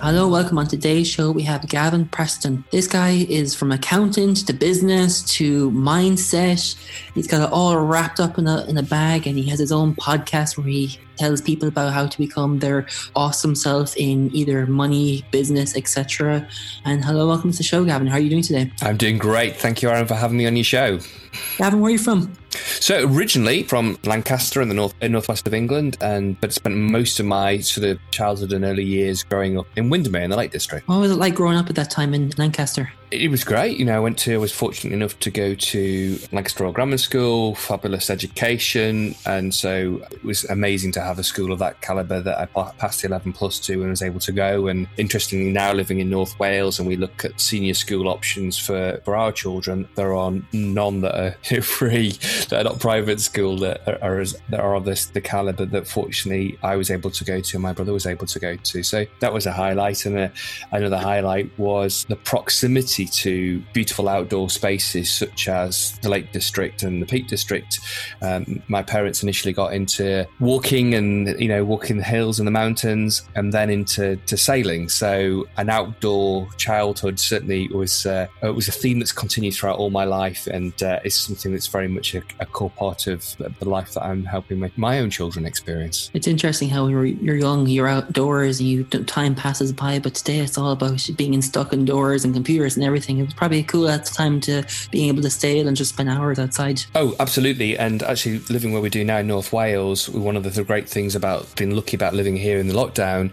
Hello, welcome on today's show. We have Gavin Preston. This guy is from accountant to business to mindset. He's got it all wrapped up in a in a bag, and he has his own podcast where he tells people about how to become their awesome self in either money, business, etc. And hello, welcome to the show, Gavin. How are you doing today? I'm doing great. Thank you, Aaron, for having me on your show. Gavin, where are you from? So originally from Lancaster in the north in northwest of England, and but spent most of my sort of childhood and early years growing up in Windermere in the Lake District. What was it like growing up at that time in Lancaster? It was great. You know, I went to, I was fortunate enough to go to Lancaster Royal Grammar School, fabulous education. And so it was amazing to have a school of that caliber that I passed the 11 plus to and was able to go. And interestingly, now living in North Wales and we look at senior school options for, for our children, there are none that are free, that are not private school that are, are that are of this, the caliber that fortunately I was able to go to and my brother was able to go to. So that was a highlight. And a, another highlight was the proximity to beautiful outdoor spaces such as the Lake District and the Peak District. Um, my parents initially got into walking and you know walking the hills and the mountains, and then into to sailing. So an outdoor childhood certainly was uh, was a theme that's continued throughout all my life, and uh, is something that's very much a, a, core part of the life that I'm helping my, my own children experience. It's interesting how you're, you're young, you're outdoors, you time passes by, but today it's all about being stuck indoors and computers and everything. It was probably cool at the time to being able to sail and just spend hours outside. Oh, absolutely. And actually, living where we do now in North Wales, one of the great things about being lucky about living here in the lockdown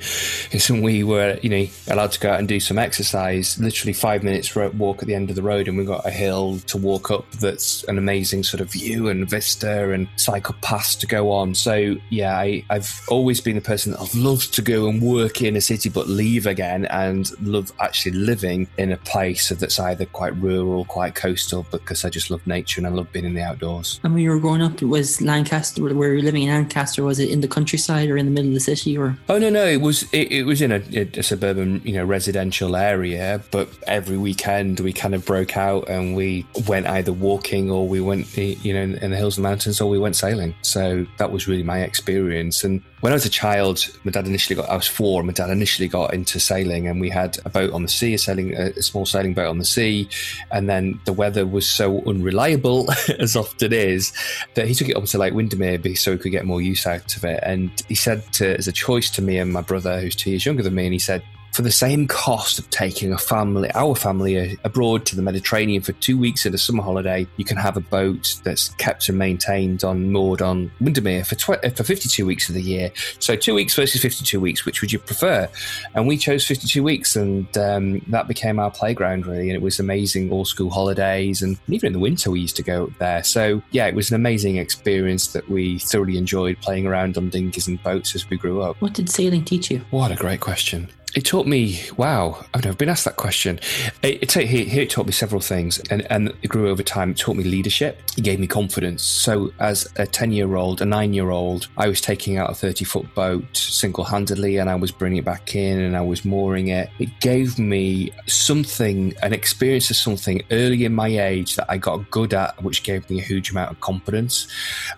is when we were, you know, allowed to go out and do some exercise. Literally five minutes walk at the end of the road, and we've got a hill to walk up that's an amazing sort of view and vista and cycle paths to go on. So yeah, I, I've always been the person that I've loved to go and work in a city, but leave again and love actually living in a place that's either quite rural, quite coastal, because I just love nature and I love being in the outdoors. And when you were growing up, was Lancaster, where you were living in Lancaster, was it in the countryside or in the middle of the city? Or oh no, no, it was it, it was in a, a, suburban, you know, residential area. But every weekend we kind of broke out and we went either walking or we went, you know, in the hills and mountains, or we went sailing. So that was really my experience. And when I was a child, my dad initially got, I was four, my dad initially got into sailing and we had a boat on the sea, a sailing, a small sailing boat on the sea. And then the weather was so unreliable, as often is, that he took it up to Lake Windermere so he could get more use out of it. And he said to, as a choice to me and my brother, who's two years younger than me, and he said, for the same cost of taking a family, our family, abroad to the Mediterranean for two weeks at a summer holiday, you can have a boat that's kept and maintained on moored on Windermere for tw- for 52 weeks of the year. So two weeks versus 52 weeks, which would you prefer? And we chose 52 weeks, and um, that became our playground really. And it was amazing all school holidays, and even in the winter we used to go up there. So yeah, it was an amazing experience that we thoroughly enjoyed playing around on dinghies and boats as we grew up. What did sailing teach you? What a great question it taught me wow i've never been asked that question. It, it, it, taught me several things and, and it grew over time. It taught me leadership. It gave me confidence. So as a 10 year old a 9 year old i was taking out a 30 foot boat single-handedly and i was bringing it back in and i was mooring it. It gave me something an experience of something early in my age that i got good at which gave me a huge amount of confidence.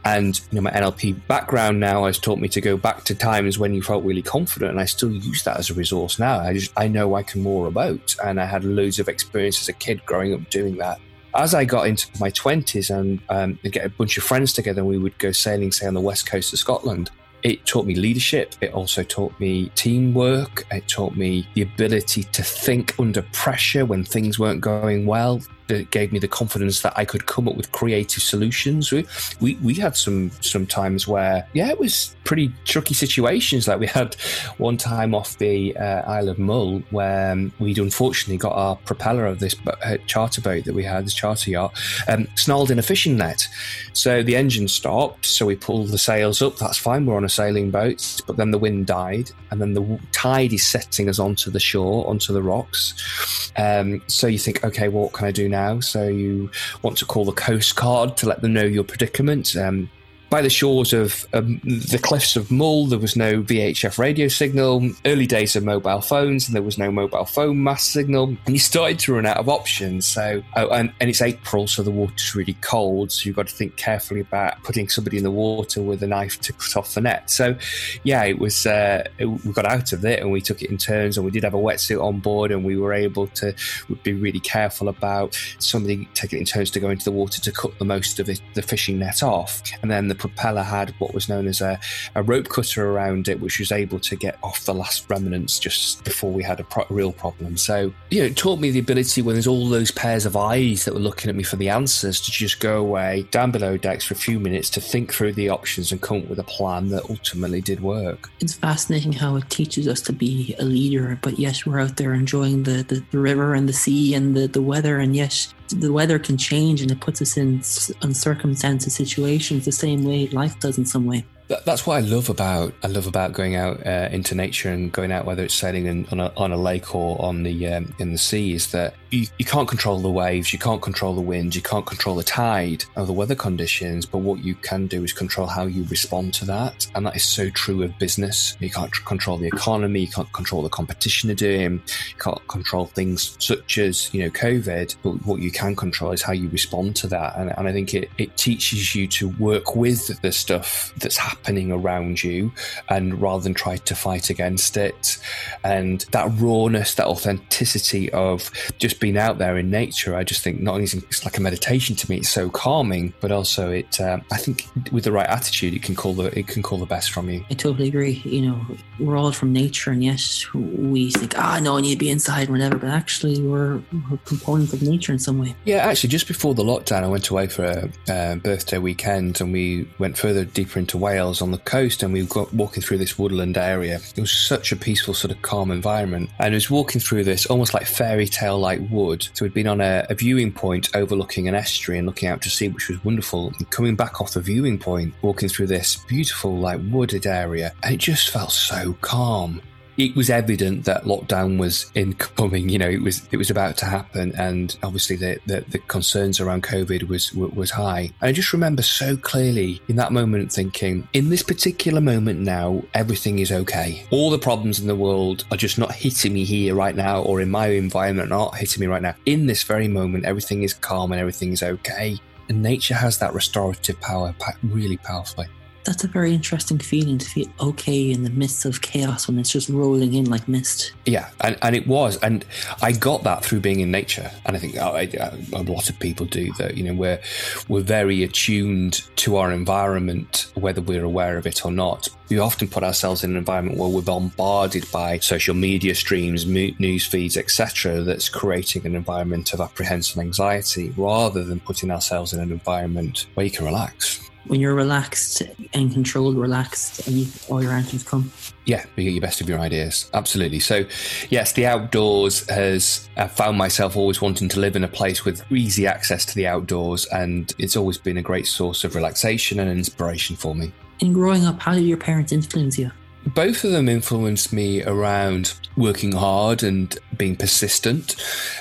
And you know my nlp background now has taught me to go back to times when you felt really confident and i still use that as a resource course now. I just I know I can moor a boat, and I had loads of experience as a kid growing up doing that. As I got into my twenties and um, get a bunch of friends together, and we would go sailing, say on the west coast of Scotland. It taught me leadership. It also taught me teamwork. It taught me the ability to think under pressure when things weren't going well that gave me the confidence that I could come up with creative solutions. We, we, we had some some times where yeah, it was pretty tricky situations. Like we had one time off the uh, Isle of Mull where um, we'd unfortunately got our propeller of this uh, charter boat that we had, this charter yacht, um, snarled in a fishing net. So the engine stopped. So we pulled the sails up. That's fine. We're on a sailing boat. But then the wind died, and then the tide is setting us onto the shore, onto the rocks. Um, so you think, okay, what can I do now? So you want to call the Coast Guard to let them know your predicament. Um, by the shores of um, the cliffs of Mull, there was no VHF radio signal. Early days of mobile phones, and there was no mobile phone mass signal. And you started to run out of options. So, oh, and, and it's April, so the water's really cold. So you've got to think carefully about putting somebody in the water with a knife to cut off the net. So, yeah, it was. Uh, it, we got out of it, and we took it in turns, and we did have a wetsuit on board, and we were able to be really careful about somebody taking it in turns to go into the water to cut the most of it, the fishing net off, and then the propeller had what was known as a, a rope cutter around it, which was able to get off the last remnants just before we had a pro- real problem. So, you know, it taught me the ability when there's all those pairs of eyes that were looking at me for the answers to just go away down below decks for a few minutes to think through the options and come up with a plan that ultimately did work. It's fascinating how it teaches us to be a leader, but yes, we're out there enjoying the, the, the river and the sea and the, the weather, and yes, the weather can change and it puts us in uncircumstances situations the same way life does in some way that's what I love about I love about going out uh, into nature and going out whether it's sailing in, on, a, on a lake or on the um, in the sea is that you, you can't control the waves, you can't control the wind, you can't control the tide or the weather conditions, but what you can do is control how you respond to that, and that is so true of business. You can't control the economy, you can't control the competition they're doing, you can't control things such as you know COVID, but what you can control is how you respond to that, and, and I think it it teaches you to work with the stuff that's happening happening around you and rather than try to fight against it. And that rawness, that authenticity of just being out there in nature, I just think not only is it's like a meditation to me, it's so calming, but also it, uh, I think with the right attitude, it can call the, it can call the best from you. I totally agree. You know, we're all from nature and yes, we think, ah, no, I need to be inside, whenever, but actually we're, we're components of nature in some way. Yeah, actually, just before the lockdown, I went away for a uh, birthday weekend and we went further deeper into Wales on the coast, and we were walking through this woodland area. It was such a peaceful, sort of calm environment, and I was walking through this almost like fairy tale like wood. So we'd been on a, a, viewing point overlooking an estuary and looking out to sea, which was wonderful. And coming back off the viewing point, walking through this beautiful, like wooded area, and it just felt so calm it was evident that lockdown was incoming. You know, it was it was about to happen, and obviously the the, the concerns around COVID was was high. And I just remember so clearly in that moment thinking, in this particular moment now, everything is okay. All the problems in the world are just not hitting me here right now, or in my environment, not hitting me right now. In this very moment, everything is calm and everything is okay. And nature has that restorative power really powerfully. That's a very interesting feeling to feel okay in the midst of chaos when it's just rolling in like mist. Yeah, and, and it was, and I got that through being in nature, and I think uh, I, I, a lot of people do that. You know, we're we're very attuned to our environment, whether we're aware of it or not. We often put ourselves in an environment where we're bombarded by social media streams, news feeds, etc., that's creating an environment of apprehension and anxiety, rather than putting ourselves in an environment where you can relax when you're relaxed and controlled, relaxed, and you, all your answers come. Yeah, you get your best of your ideas. Absolutely. So, yes, the outdoors has I found myself always wanting to live in a place with easy access to the outdoors, and it's always been a great source of relaxation and inspiration for me. In growing up, how did your parents influence you? Both of them influenced me around working hard and being persistent.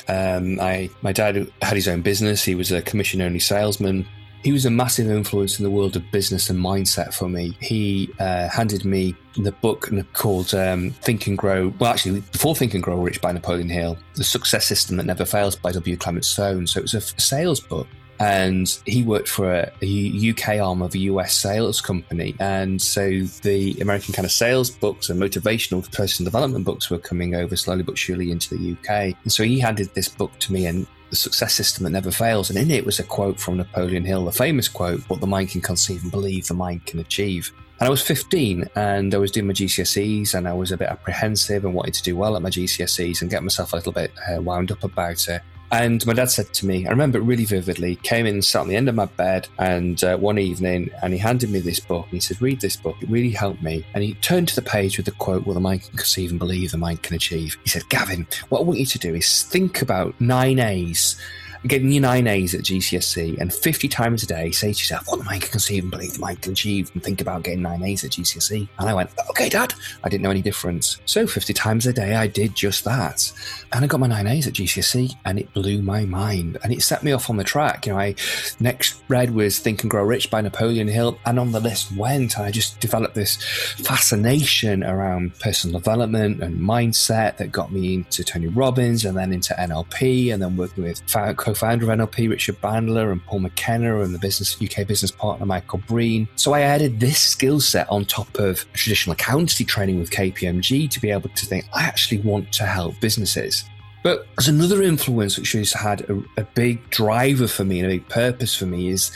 Um, I, my dad had his own business. He was a commission-only salesman he was a massive influence in the world of business and mindset for me. He uh, handed me the book called um, Think and Grow. Well, actually, before Think and Grow Rich by Napoleon Hill, The Success System That Never Fails by W. Clement Stone. So it was a sales book. And he worked for a, a UK arm of a US sales company. And so the American kind of sales books and motivational personal development books were coming over slowly but surely into the UK. And so he handed this book to me and the success system that never fails. And in it was a quote from Napoleon Hill, the famous quote, What the mind can conceive and believe, the mind can achieve. And I was 15 and I was doing my GCSEs and I was a bit apprehensive and wanted to do well at my GCSEs and get myself a little bit uh, wound up about it. And my dad said to me, I remember it really vividly, came in, and sat on the end of my bed, and uh, one evening, and he handed me this book, and he said, Read this book, it really helped me. And he turned to the page with the quote, Well, the mind can conceive and believe, the mind can achieve. He said, Gavin, what I want you to do is think about nine A's getting your nine A's at GCSE and 50 times a day say to yourself, what am I going to conceive and believe the mind can achieve and think about getting nine A's at GCSE. And I went, okay, dad. I didn't know any difference. So 50 times a day, I did just that. And I got my nine A's at GCSE and it blew my mind and it set me off on the track. You know, I next read was Think and Grow Rich by Napoleon Hill and on the list went. And I just developed this fascination around personal development and mindset that got me into Tony Robbins and then into NLP and then working with co-founder of NLP, Richard Bandler, and Paul McKenna, and the business UK business partner Michael Breen. So I added this skill set on top of traditional accountancy training with KPMG to be able to think I actually want to help businesses. But as another influence which has had a, a big driver for me and a big purpose for me is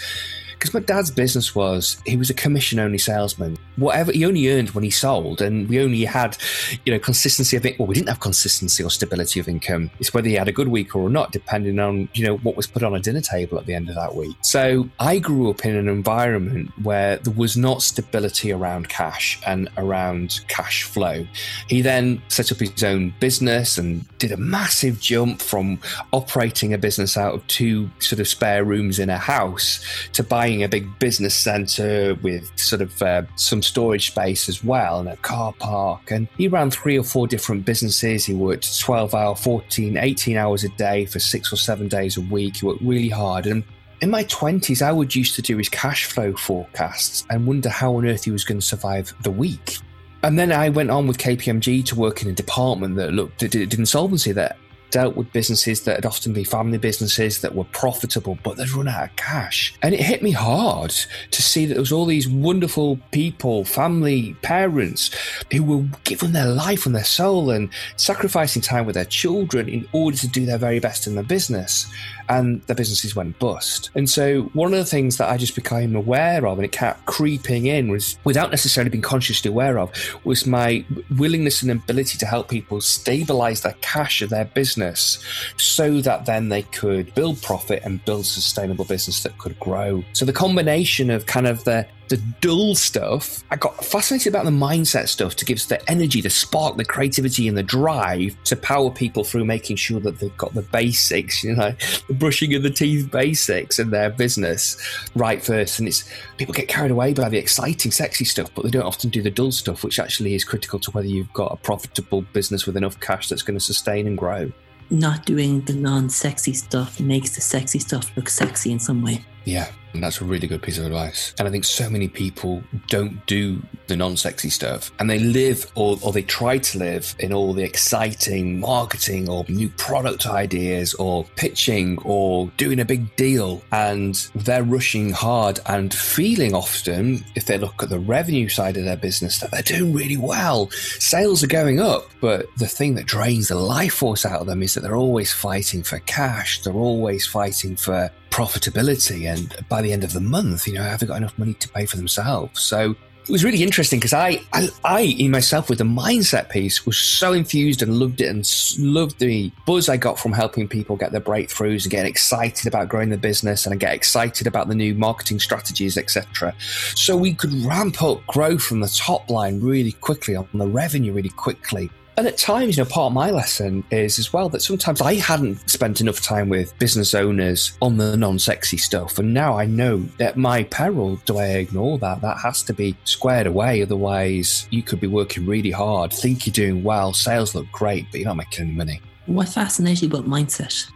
because my dad's business was he was a commission only salesman whatever he only earned when he sold, and we only had, you know, consistency of it. Well, we didn't have consistency or stability of income. It's whether he had a good week or not, depending on you know what was put on a dinner table at the end of that week. So I grew up in an environment where there was not stability around cash and around cash flow. He then set up his own business and did a massive jump from operating a business out of two sort of spare rooms in a house to buying a big business center with sort of uh, some storage space as well and a car park. And he ran three or four different businesses. He worked 12 hour, 14, 18 hours a day for six or seven days a week. He worked really hard. And in my 20s, I would used to do his cash flow forecasts and wonder how on earth he was going to survive the week. And then I went on with KPMG to work in a department that looked at insolvency that dealt with businesses that had often been family businesses that were profitable, but they'd run out of cash. And it hit me hard to see that there was all these wonderful people, family, parents who were giving their life and their soul and sacrificing time with their children in order to do their very best in the business and the businesses went bust. And so one of the things that I just became aware of and it kept creeping in was without necessarily being consciously aware of was my willingness and ability to help people stabilize the cash of their business so that then they could build profit and build sustainable business that could grow. So the combination of kind of the the dull stuff. I got fascinated about the mindset stuff to give us the energy, the spark, the creativity, and the drive to power people through making sure that they've got the basics, you know, the brushing of the teeth basics in their business right first. And it's people get carried away by the exciting, sexy stuff, but they don't often do the dull stuff, which actually is critical to whether you've got a profitable business with enough cash that's going to sustain and grow. Not doing the non sexy stuff makes the sexy stuff look sexy in some way Yeah, and that's a really good piece of advice. And I think so many people don't do the non sexy stuff and they live or, or they try to live in all the exciting marketing or new product ideas or pitching or doing a big deal. And they're rushing hard and feeling often, if they look at the revenue side of their business, that they're doing really well. Sales are going up. But the thing that drains the life force out of them is that they're always fighting for cash. They're always fighting for profitability. And by the end of the month, you know, haven't got enough money to pay for themselves. So it was really interesting because I, I, I, in myself, with the mindset piece, was so infused and loved it and loved the buzz I got from helping people get their breakthroughs and getting excited about growing the business and get excited about the new marketing strategies, etc. So we could ramp up growth from the top line really quickly on the revenue really quickly. And at times, you know, part of my lesson is as well that sometimes I hadn't spent enough time with business owners on the non sexy stuff. And now I know that my peril, do I ignore that? That has to be squared away. Otherwise, you could be working really hard, think you're doing well, sales look great, but you're not making any money. What fascinates you about mindset?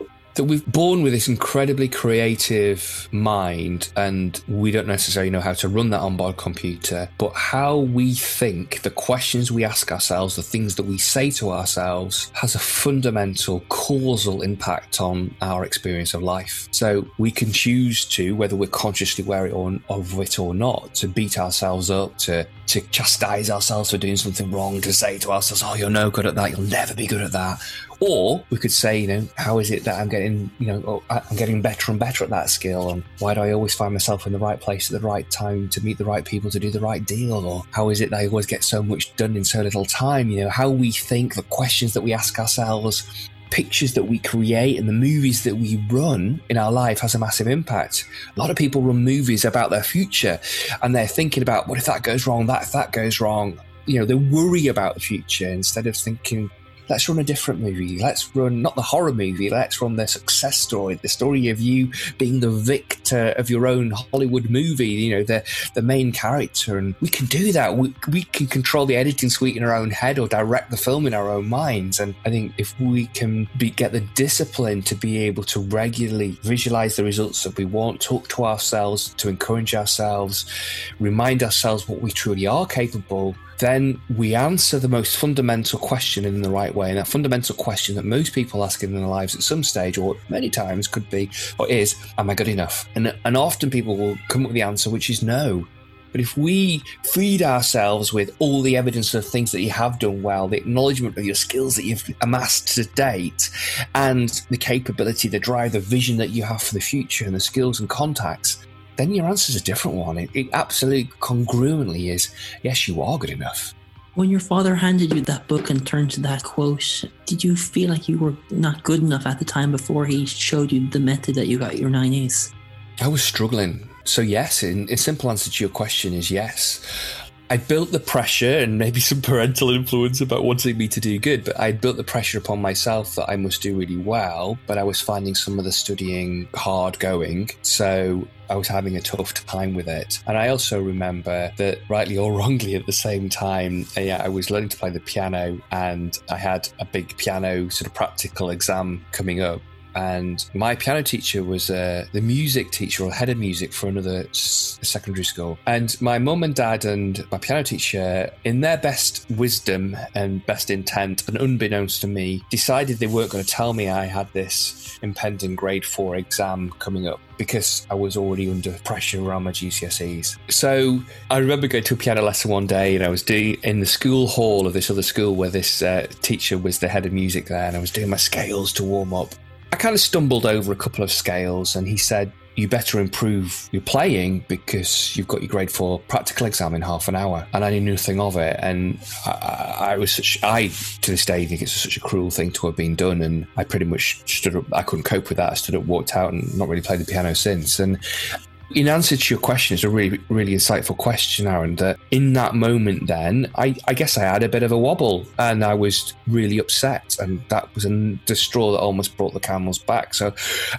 That we're born with this incredibly creative mind and we don't necessarily know how to run that onboard computer, but how we think, the questions we ask ourselves, the things that we say to ourselves has a fundamental causal impact on our experience of life. So we can choose to, whether we're consciously aware of it or not, to beat ourselves up, to to chastise ourselves for doing something wrong, to say to ourselves, "Oh, you're no good at that. You'll never be good at that." Or we could say, you know, how is it that I'm getting, you know, I'm getting better and better at that skill? And why do I always find myself in the right place at the right time to meet the right people to do the right deal? Or how is it that I always get so much done in so little time? You know, how we think, the questions that we ask ourselves, pictures that we create and the movies that we run in our life has a massive impact. A lot of people run movies about their future and they're thinking about what if that goes wrong, that if that goes wrong. You know, they worry about the future instead of thinking, let's run a different movie. Let's run not the horror movie. Let's run the success story, the story of you being the victor of your own Hollywood movie. You know, the the main character, and we can do that. We we can control the editing suite in our own head or direct the film in our own minds. And I think if we can be, get the discipline to be able to regularly visualize the results that we want, talk to ourselves, to encourage ourselves, remind ourselves what we truly are capable then we answer the most fundamental question in the right way. And that fundamental question that most people ask in their lives at some stage, or many times, could be or is, Am I good enough? And, and often people will come up with the answer, which is no. But if we feed ourselves with all the evidence of things that you have done well, the acknowledgement of your skills that you've amassed to date, and the capability, the drive, the vision that you have for the future, and the skills and contacts, then your answer is a different one. It, it absolutely congruently is yes, you are good enough. When your father handed you that book and turned to that quote, did you feel like you were not good enough at the time before he showed you the method that you got your nine A's? I was struggling. So, yes, in, in simple answer to your question is yes. I built the pressure and maybe some parental influence about wanting me to do good, but I built the pressure upon myself that I must do really well. But I was finding some of the studying hard going. So I was having a tough time with it. And I also remember that, rightly or wrongly, at the same time, uh, I was learning to play the piano and I had a big piano sort of practical exam coming up and my piano teacher was uh, the music teacher or head of music for another s- secondary school. And my mum and dad and my piano teacher, in their best wisdom and best intent, and unbeknownst to me, decided they weren't going to tell me I had this impending grade four exam coming up because I was already under pressure around my GCSEs. So I remember going to a piano lesson one day and I was doing in the school hall of this other school where this uh, teacher was the head of music there and I was doing my scales to warm up. I kind of stumbled over a couple of scales, and he said, you better improve your playing because you've got your grade four practical exam in half an hour. And I knew nothing of it. And I, I, was such, I to this day think it's such a cruel thing to have been done. And I pretty much stood up, I couldn't cope with that. I stood up, walked out, and not really played the piano since. And in answer to your question, it's a really, really insightful question, Aaron. That in that moment, then I, I guess I had a bit of a wobble and I was really upset, and that was a, the straw that almost brought the camels back. So,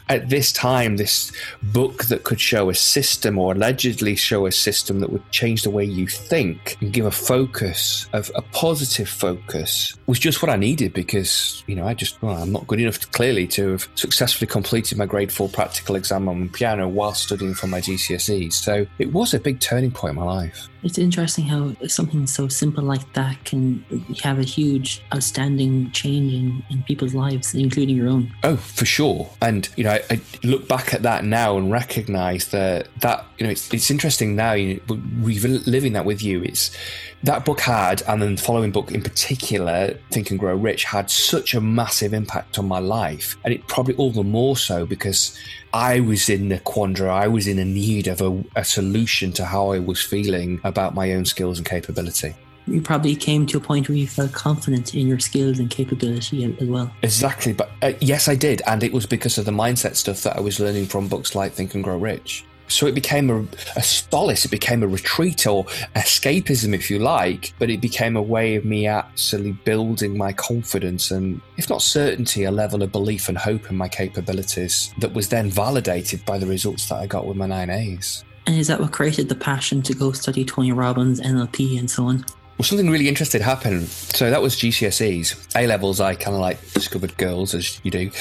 at this time, this book that could show a system or allegedly show a system that would change the way you think and give a focus of a positive focus was just what I needed because you know I just well, I'm not good enough to, clearly to have successfully completed my grade four practical exam on piano while studying for my GCSEs. So it was a big turning point in my life. It's interesting how something so simple like that can have a huge, outstanding change in, in people's lives, including your own. Oh, for sure. And, you know, I, I look back at that now and recognize that, that you know, it's, it's interesting now, you know, reliving that with you. It's, that book had, and then the following book in particular, Think and Grow Rich, had such a massive impact on my life. And it probably all the more so because I was in a quandary, I was in a need of a, a solution to how I was feeling about my own skills and capability you probably came to a point where you felt confident in your skills and capability as well. Exactly, but uh, yes, I did, and it was because of the mindset stuff that I was learning from books like Think and Grow Rich. So it became a, a solace, it became a retreat or escapism, if you like, but it became a way of me actually building my confidence and, if not certainty, a level of belief and hope in my capabilities that was then validated by the results that I got with my nine A's. And is that what created the passion to go study Tony Robbins, NLP, and so on? Well, something really interesting happened. So that was GCSEs. A levels, I kind of like discovered girls, as you do.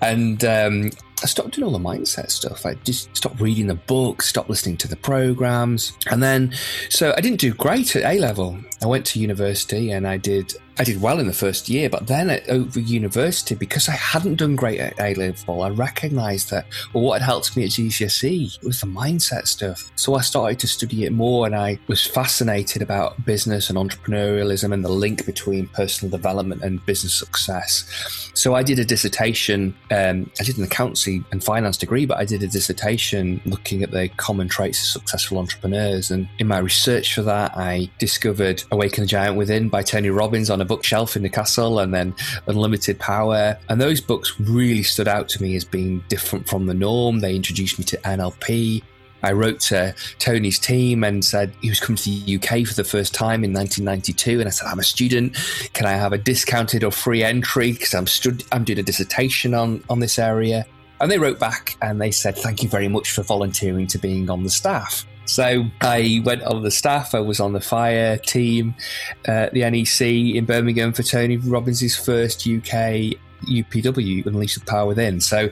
And um, I stopped doing all the mindset stuff. I just stopped reading the books, stopped listening to the programs. And then, so I didn't do great at A level. I went to university and I did I did well in the first year, but then at over university, because I hadn't done great at A level, I recognised that well, what had helped me at GCSE was the mindset stuff. So I started to study it more, and I was fascinated about business and entrepreneurialism and the link between personal development and business success. So I did a dissertation. Um, I did an and finance degree, but I did a dissertation looking at the common traits of successful entrepreneurs. And in my research for that, I discovered Awaken the Giant Within by Tony Robbins on a bookshelf in the castle and then Unlimited Power. And those books really stood out to me as being different from the norm. They introduced me to NLP. I wrote to Tony's team and said he was coming to the UK for the first time in 1992, and I said I'm a student. Can I have a discounted or free entry because I'm stud- I'm doing a dissertation on on this area? And they wrote back and they said thank you very much for volunteering to being on the staff. So I went on the staff. I was on the fire team, uh, the NEC in Birmingham for Tony Robbins' first UK UPW Unleash the Power Within. So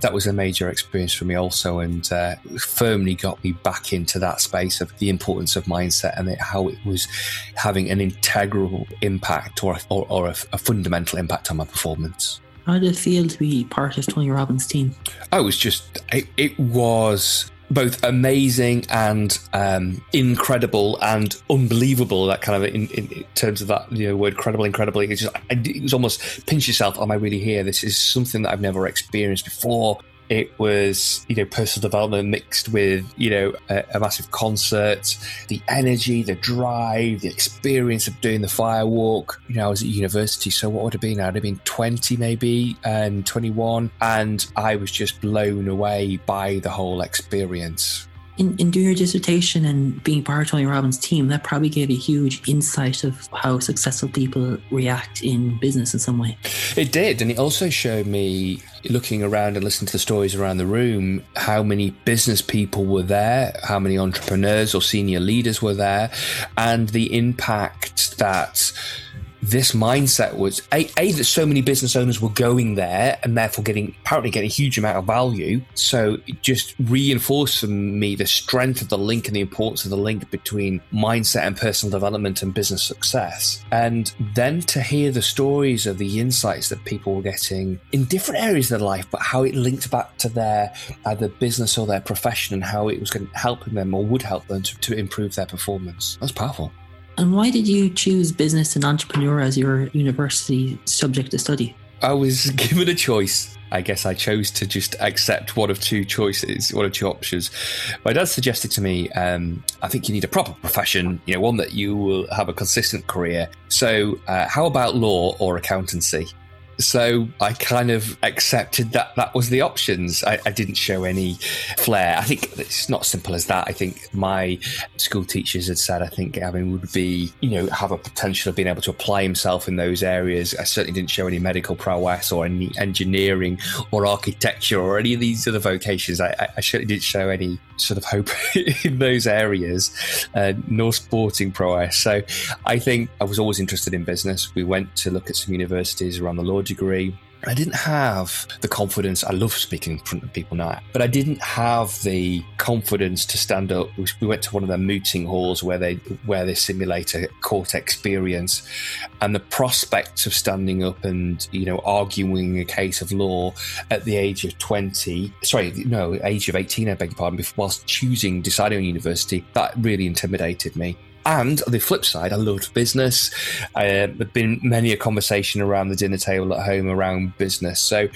that was a major experience for me also, and uh, firmly got me back into that space of the importance of mindset and how it was having an integral impact or, or, or a, a fundamental impact on my performance. How did it feel to be part of Tony Robbins' team? I was just, it, it was both amazing and um, incredible and unbelievable. That kind of in, in, terms of that you know word credible, incredibly. It, just, it was almost pinch yourself. Am I really here? This is something that I've never experienced before. It was, you know, personal development mixed with, you know, a, a, massive concert, the energy, the drive, the experience of doing the firewalk. You know, I was at university, so what would it been? I'd have been 20 maybe and 21. And I was just blown away by the whole experience in, in doing your dissertation and being part of Tony Robbins' team, that probably gave a huge insight of how successful people react in business in some way. It did. And it also showed me, looking around and listening to the stories around the room, how many business people were there, how many entrepreneurs or senior leaders were there, and the impact that this mindset was a, a, that so many business owners were going there and therefore getting apparently getting a huge amount of value. So it just reinforced for me the strength of the link and the importance of the link between mindset and personal development and business success. And then to hear the stories of the insights that people were getting in different areas of their life, but how it linked back to their either business or their profession and how it was going to helping them or would help them to, to improve their performance. That's powerful. And why did you choose business and entrepreneur as your university subject to study? I was given a choice. I guess I chose to just accept one of two choices, one of two options. My dad suggested to me, um, I think you need a proper profession, you know, one that you will have a consistent career. So, uh, how about law or accountancy? So I kind of accepted that that was the options. I, I, didn't show any flair. I think it's not simple as that. I think my school teachers had said, I think Gavin would be, you know, have a potential of being able to apply himself in those areas. I certainly didn't show any medical prowess or any engineering or architecture or any of these other vocations. I, I certainly didn't show any sort of hope in those areas, uh, nor sporting prowess. So I think I was always interested in business. We went to look at some universities around the law degree. I didn't have the confidence. I love speaking in front of people now, but I didn't have the confidence to stand up. We went to one of their mooting halls where they where they simulate a court experience, and the prospect of standing up and you know arguing a case of law at the age of twenty, sorry, no, age of eighteen, I beg your pardon, whilst choosing deciding on university, that really intimidated me. And on the flip side, I loved business. Uh, there've been many a conversation around the dinner table at home around business. So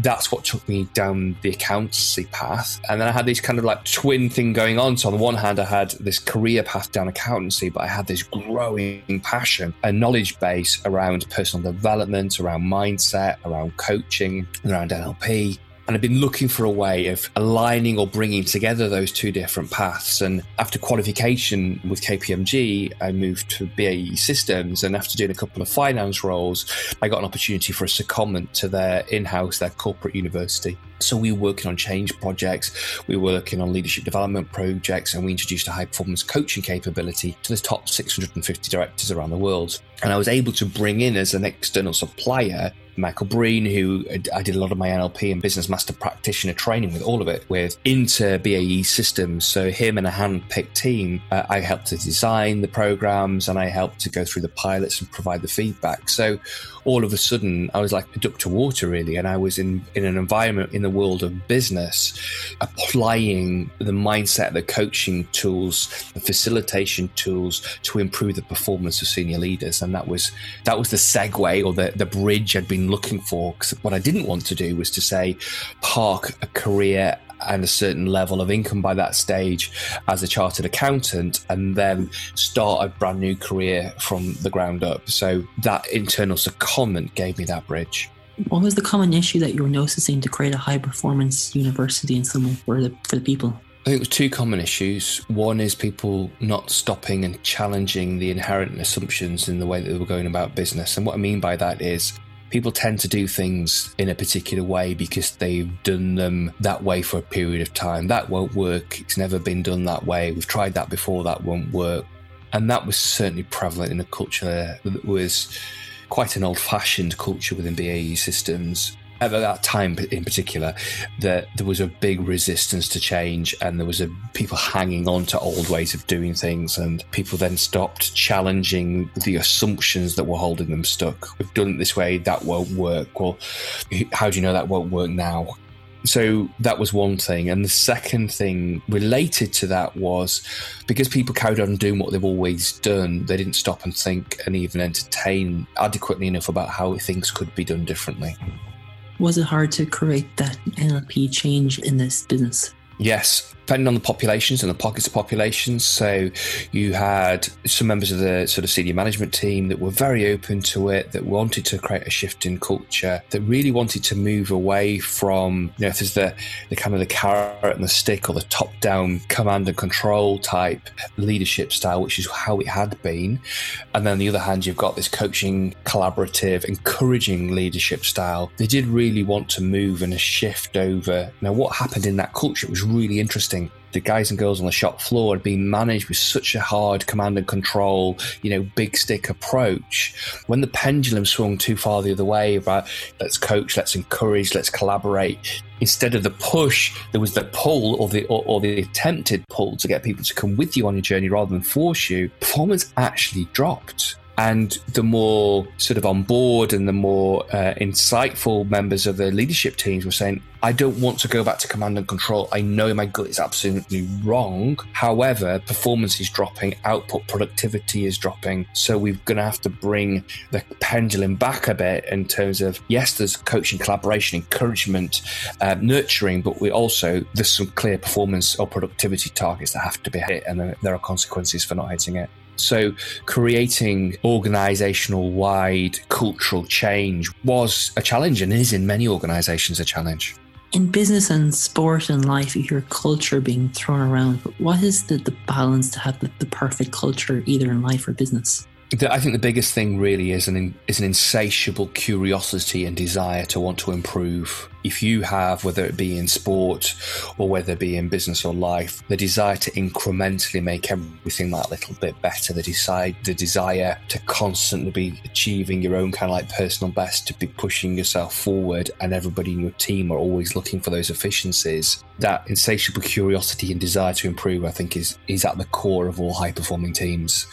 that's what took me down the accountancy path. And then I had this kind of like twin thing going on. So on the one hand, I had this career path down accountancy, but I had this growing passion and knowledge base around personal development, around mindset, around coaching, around NLP. And I've been looking for a way of aligning or bringing together those two different paths. And after qualification with KPMG, I moved to BAE Systems. And after doing a couple of finance roles, I got an opportunity for a secondment to their in house, their corporate university. So we were working on change projects, we were working on leadership development projects, and we introduced a high performance coaching capability to the top 650 directors around the world. And I was able to bring in as an external supplier Michael Breen, who I did a lot of my NLP and business master practitioner training with, all of it with into BAE systems. So him and a hand-picked team, uh, I helped to design the programs and I helped to go through the pilots and provide the feedback. So all of a sudden, I was like a duck to water, really, and I was in in an environment in the world of business, applying the mindset, the coaching tools, the facilitation tools to improve the performance of senior leaders, and that was that was the segue or the the bridge I'd been looking for. Because what I didn't want to do was to say park a career and a certain level of income by that stage as a chartered accountant and then start a brand new career from the ground up. So that internal secondment gave me that bridge. What was the common issue that you were noticing to create a high performance university in some for the for the people? I think it was two common issues. One is people not stopping and challenging the inherent assumptions in the way that they were going about business. And what I mean by that is people tend to do things in a particular way because they've done them that way for a period of time. That won't work. It's never been done that way. We've tried that before. That won't work. And that was certainly prevalent in a culture that was quite an old fashioned culture within BAE systems. At that time in particular that there was a big resistance to change and there was a people hanging on to old ways of doing things and people then stopped challenging the assumptions that were holding them stuck. We've done it this way that won't work. Well how do you know that won't work now so that was one thing. And the second thing related to that was because people carried on doing what they've always done, they didn't stop and think and even entertain adequately enough about how things could be done differently. Was it hard to create that NLP change in this business? Yes, depending on the populations and the pockets of populations. So you had some members of the sort of senior management team that were very open to it, that wanted to create a shift in culture, that really wanted to move away from, you know, if there's the, the kind of the carrot and the stick or the top down command and control type leadership style, which is how it had been. And then on the other hand, you've got this coaching, collaborative, encouraging leadership style. They did really want to move and a shift over. Now, what happened in that culture was really interesting the guys and girls on the shop floor had been managed with such a hard command and control, you know, big stick approach. When the pendulum swung too far the other way, about let's coach, let's encourage, let's collaborate. Instead of the push, there was the pull or the or, or the attempted pull to get people to come with you on your journey rather than force you. Performance actually dropped. And the more sort of on board and the more uh, insightful members of the leadership teams were saying, I don't want to go back to command and control. I know my gut is absolutely wrong. However, performance is dropping, output productivity is dropping. So we're going to have to bring the pendulum back a bit in terms of, yes, there's coaching, collaboration, encouragement, uh, nurturing, but we also, there's some clear performance or productivity targets that have to be hit and there are consequences for not hitting it. So, creating organizational wide cultural change was a challenge and is in many organizations a challenge. In business and sport and life, you hear culture being thrown around. But what is the, the balance to have the, the perfect culture, either in life or business? I think the biggest thing really is an is an insatiable curiosity and desire to want to improve if you have, whether it be in sport or whether it be in business or life, the desire to incrementally make everything that little bit better, the decide the desire to constantly be achieving your own kind of like personal best, to be pushing yourself forward, and everybody in your team are always looking for those efficiencies. That insatiable curiosity and desire to improve, I think, is is at the core of all high performing teams,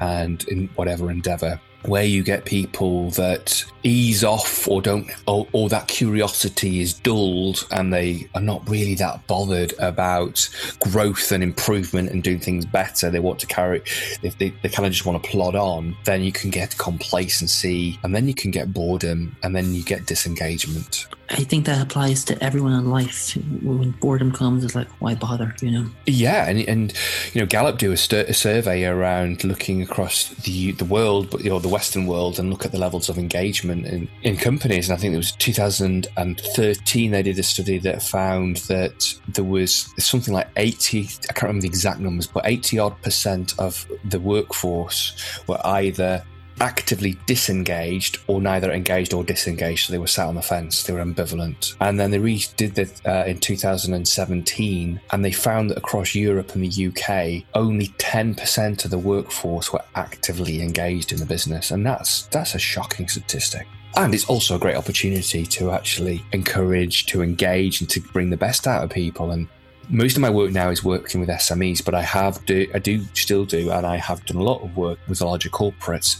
and in whatever endeavor where you get people that ease off or don't or, or, that curiosity is dulled and they are not really that bothered about growth and improvement and doing things better. They want to carry if they, they kind of just want to plod on then you can get complacency and then you can get boredom and then you get disengagement I think that applies to everyone in life. When boredom comes, it's like, why bother? You know? Yeah, and and you know, Gallup do a, st- a survey around looking across the the world, but you know, the Western world, and look at the levels of engagement in in companies. And I think it was 2013 they did a study that found that there was something like 80. I can't remember the exact numbers, but 80 odd percent of the workforce were either actively disengaged or neither engaged or disengaged. So they were sat on the fence. They were ambivalent. And then they redid this uh, in 2017 and they found that across Europe and the UK, only 10% of the workforce were actively engaged in the business. And that's, that's a shocking statistic. And it's also a great opportunity to actually encourage, to engage, and to bring the best out of people. And most of my work now is working with SMEs, but I have do I do still do, and I have done a lot of work with larger corporates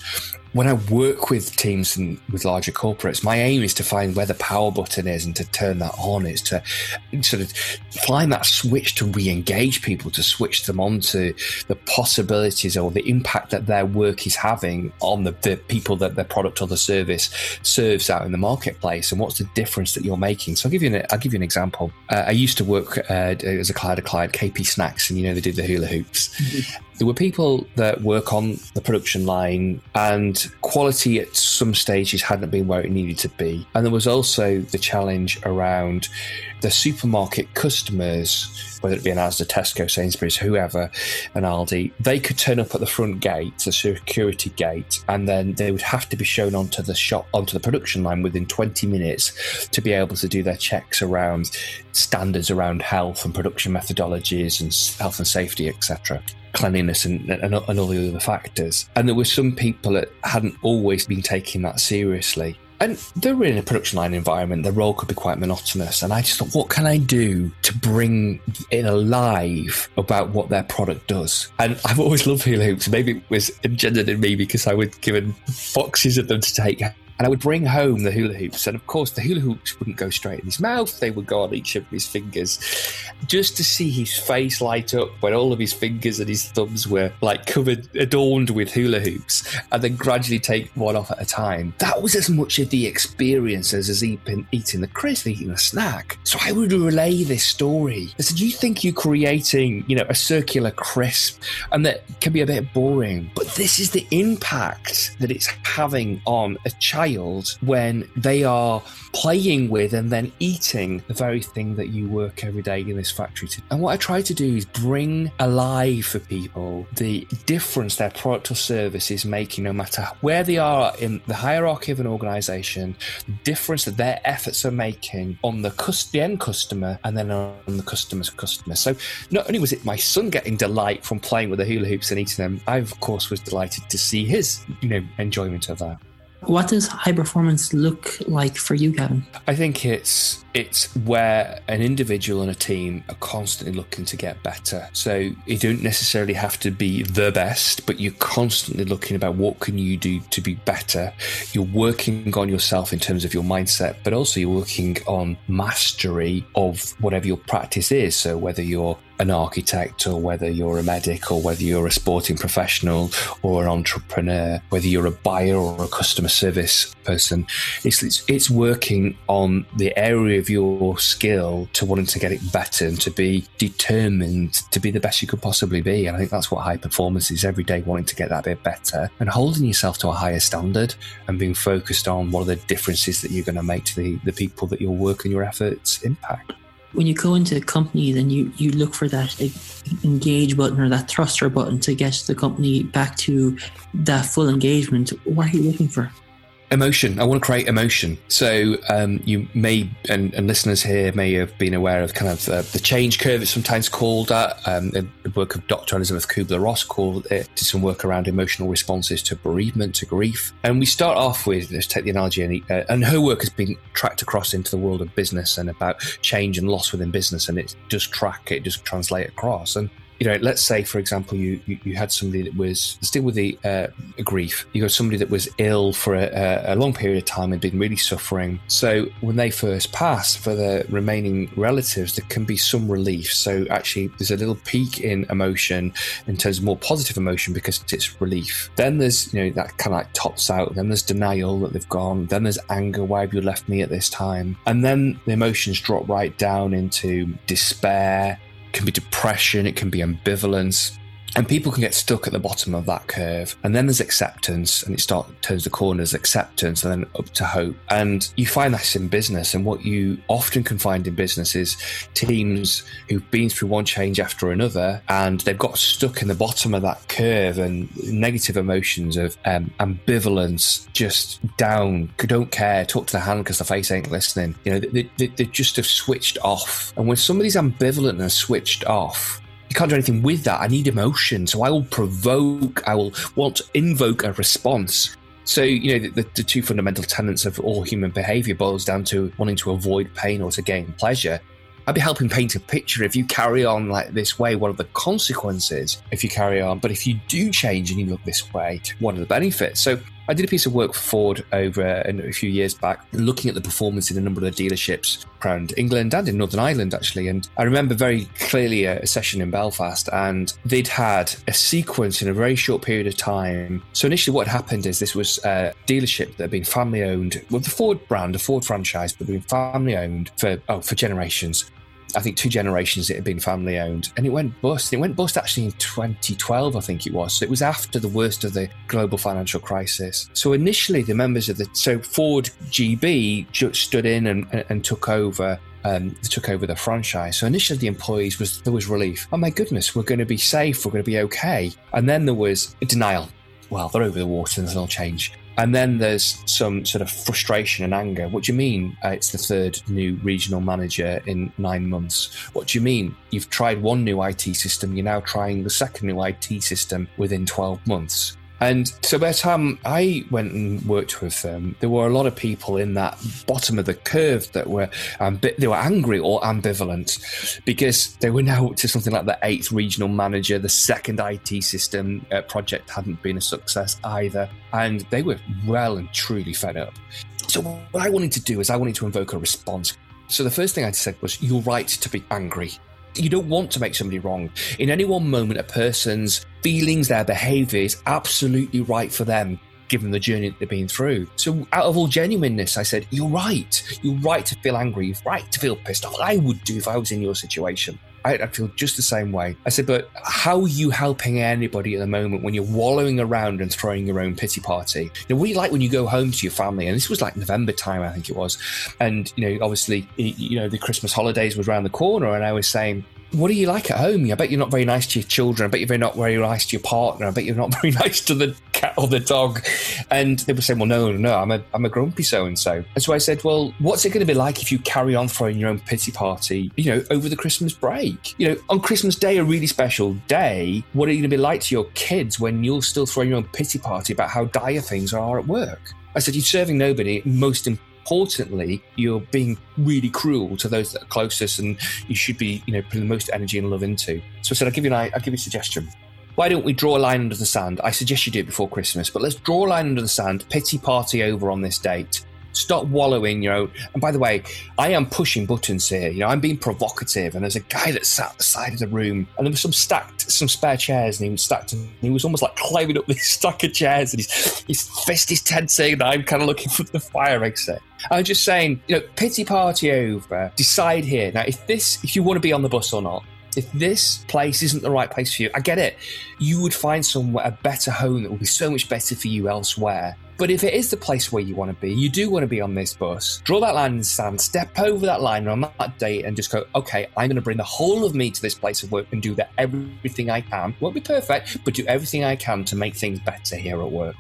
when I work with teams and with larger corporates, my aim is to find where the power button is and to turn that on. Is to sort of find that switch to re-engage people, to switch them onto the possibilities or the impact that their work is having on the, the people that their product or the service serves out in the marketplace, and what's the difference that you're making. So I'll give you an, I'll give you an example. Uh, I used to work uh, as a client, a client, KP Snacks, and you know they did the hula hoops. Mm-hmm. There were people that work on the production line and quality at some stages hadn't been where it needed to be. And there was also the challenge around the supermarket customers, whether it be an Asda, Tesco, Sainsbury's, whoever, an Aldi, they could turn up at the front gate, the security gate, and then they would have to be shown onto the shop, onto the production line within 20 minutes to be able to do their checks around standards around health and production methodologies and health and safety, etc cleanliness and, and, and all the other factors. And there were some people that hadn't always been taking that seriously. And they're in a production line environment, their role could be quite monotonous. And I just thought, what can I do to bring it alive about what their product does? And I've always loved hula hoops. Maybe it was engendered in me because I was given boxes of them to take and I would bring home the hula hoops. And of course, the hula hoops wouldn't go straight in his mouth, they would go on each of his fingers. Just to see his face light up when all of his fingers and his thumbs were like covered, adorned with hula hoops, and then gradually take one off at a time. That was as much of the experience as, as eating, eating the crisp, eating a snack. So I would relay this story. I said, You think you're creating, you know, a circular crisp and that can be a bit boring, but this is the impact that it's having on a child child when they are playing with and then eating the very thing that you work every day in this factory to. And what I try to do is bring alive for people the difference their product or service is making, no matter where they are in the hierarchy of an organization, the difference that their efforts are making on the, cus- the end customer and then on the customer's customer. So not only was it my son getting delight from playing with the hula hoops and eating them, I of course was delighted to see his, you know, enjoyment of that. What does high performance look like for you, Gavin? I think it's it's where an individual and a team are constantly looking to get better. So you don't necessarily have to be the best, but you're constantly looking about what can you do to be better. You're working on yourself in terms of your mindset, but also you're working on mastery of whatever your practice is. So whether you're an architect or whether you're a medic or whether you're a sporting professional or an entrepreneur, whether you're a buyer or a customer service person, it's, it's, it's working on the area of your skill to wanting to get it better and to be determined to be the best you could possibly be. And I think that's what high performance is every day wanting to get that bit better and holding yourself to a higher standard and being focused on what are the differences that you're going to make to the, the people that your work and your efforts impact when you go into companies and you, you look for that engage button or that thruster button to get the company back to that full engagement, what are you looking for? Emotion. I want to create emotion. So um, you may, and, and, listeners here may have been aware of kind of uh, the change curve. It's sometimes called that. Um, the work of Dr. Elizabeth Kubler Ross called it. Did some work around emotional responses to bereavement, to grief. And we start off with let's take the analogy, and, uh, and her work has been tracked across into the world of business and about change and loss within business, and it does track it, just translate across. And you know, let's say, for example, you, you, you had somebody that was still with the uh, grief. You got somebody that was ill for a, a, long period of time and been really suffering. So when they first pass, for the remaining relatives, there can be some relief. So actually, there's a little peak in emotion in terms of more positive emotion because it's relief. Then there's you know that kind of like tops out. Then there's denial that they've gone. Then there's anger. Why have you left me at this time? And then the emotions drop right down into despair can be depression, it can be ambivalence. And people can get stuck at the bottom of that curve. And then there's acceptance, and it starts turns the corners, acceptance, and then up to hope. And you find that in business. And what you often can find in business is teams who've been through one change after another, and they've got stuck in the bottom of that curve, and negative emotions of um, ambivalence, just down, don't care, talk to the hand because the face ain't listening. You know, they, they, they just have switched off. And when somebody's ambivalent and switched off, can't do anything with that. I need emotion. So I will provoke, I will want to invoke a response. So, you know, the, the, two fundamental tenets of all human behavior boils down to wanting to avoid pain or to gain pleasure. I'd be helping paint a picture. If you carry on like this way, what are the consequences if you carry on? But if you do change and you look this way, what are the benefits? So I did a piece of work for Ford over uh, a few years back, looking at the performance in a number of the dealerships around England and in Northern Ireland, actually. And I remember very clearly a, a session in Belfast, and they'd had a sequence in a very short period of time. So initially, what happened is this was a dealership that had been family owned, with the Ford brand, a Ford franchise, but been family owned for oh for generations. I think two generations it had been family owned, and it went bust. It went bust actually in 2012, I think it was. So it was after the worst of the global financial crisis. So initially, the members of the so Ford GB stood in and, and, and took over um, took over the franchise. So initially, the employees was there was relief. Oh my goodness, we're going to be safe. We're going to be okay. And then there was denial. Well, they're over the water and they'll change. And then there's some sort of frustration and anger. What do you mean uh, it's the third new regional manager in nine months? What do you mean you've tried one new IT system, you're now trying the second new IT system within 12 months? And so by the time I went and worked with them, there were a lot of people in that bottom of the curve that were they were angry or ambivalent because they were now to something like the eighth regional manager. The second IT system uh, project hadn't been a success either, and they were well and truly fed up. So what I wanted to do is I wanted to invoke a response. So the first thing I said was, "You're right to be angry." You don't want to make somebody wrong. In any one moment, a person's feelings, their behavior is absolutely right for them given the journey that they've been through. So, out of all genuineness, I said, You're right. You're right to feel angry. You're right to feel pissed off. I would do if I was in your situation. I, I feel just the same way. I said, But how are you helping anybody at the moment when you're wallowing around and throwing your own pity party? You know, what do you like when you go home to your family? And this was like November time, I think it was. And, you know, obviously, you know, the Christmas holidays was around the corner. And I was saying, what are you like at home? I bet you're not very nice to your children. I bet you're not very nice to your partner. I bet you're not very nice to the cat or the dog. And they were saying, well, no, no, no, I'm a, I'm a grumpy so and so. And so I said, well, what's it going to be like if you carry on throwing your own pity party, you know, over the Christmas break? You know, on Christmas Day, a really special day, what are you going to be like to your kids when you're still throwing your own pity party about how dire things are at work? I said, you're serving nobody. Most importantly, you're being really cruel to those that are closest, and you should be, you know, putting the most energy and love into. So I said, I'll give you an, I'll give you a suggestion. Why don't we draw a line under the sand? I suggest you do it before Christmas, but let's draw a line under the sand, pity party over on this date. Stop wallowing your own. And by the way, I am pushing buttons here. You know, I'm being provocative. And there's a guy that sat at the side of the room, and there was some stacked, some spare chairs, and he was stacked, and he was almost like climbing up this stack of chairs, and his, his fist is tensing, and I'm kind of looking for the fire exit. I'm just saying, you know, pity party over. Decide here. Now, if this, if you want to be on the bus or not, if this place isn't the right place for you, I get it. You would find somewhere a better home that will be so much better for you elsewhere. But if it is the place where you want to be, you do want to be on this bus, draw that line in the sand, step over that line on that date and just go, okay, I'm going to bring the whole of me to this place of work and do everything I can. Won't be perfect, but do everything I can to make things better here at work.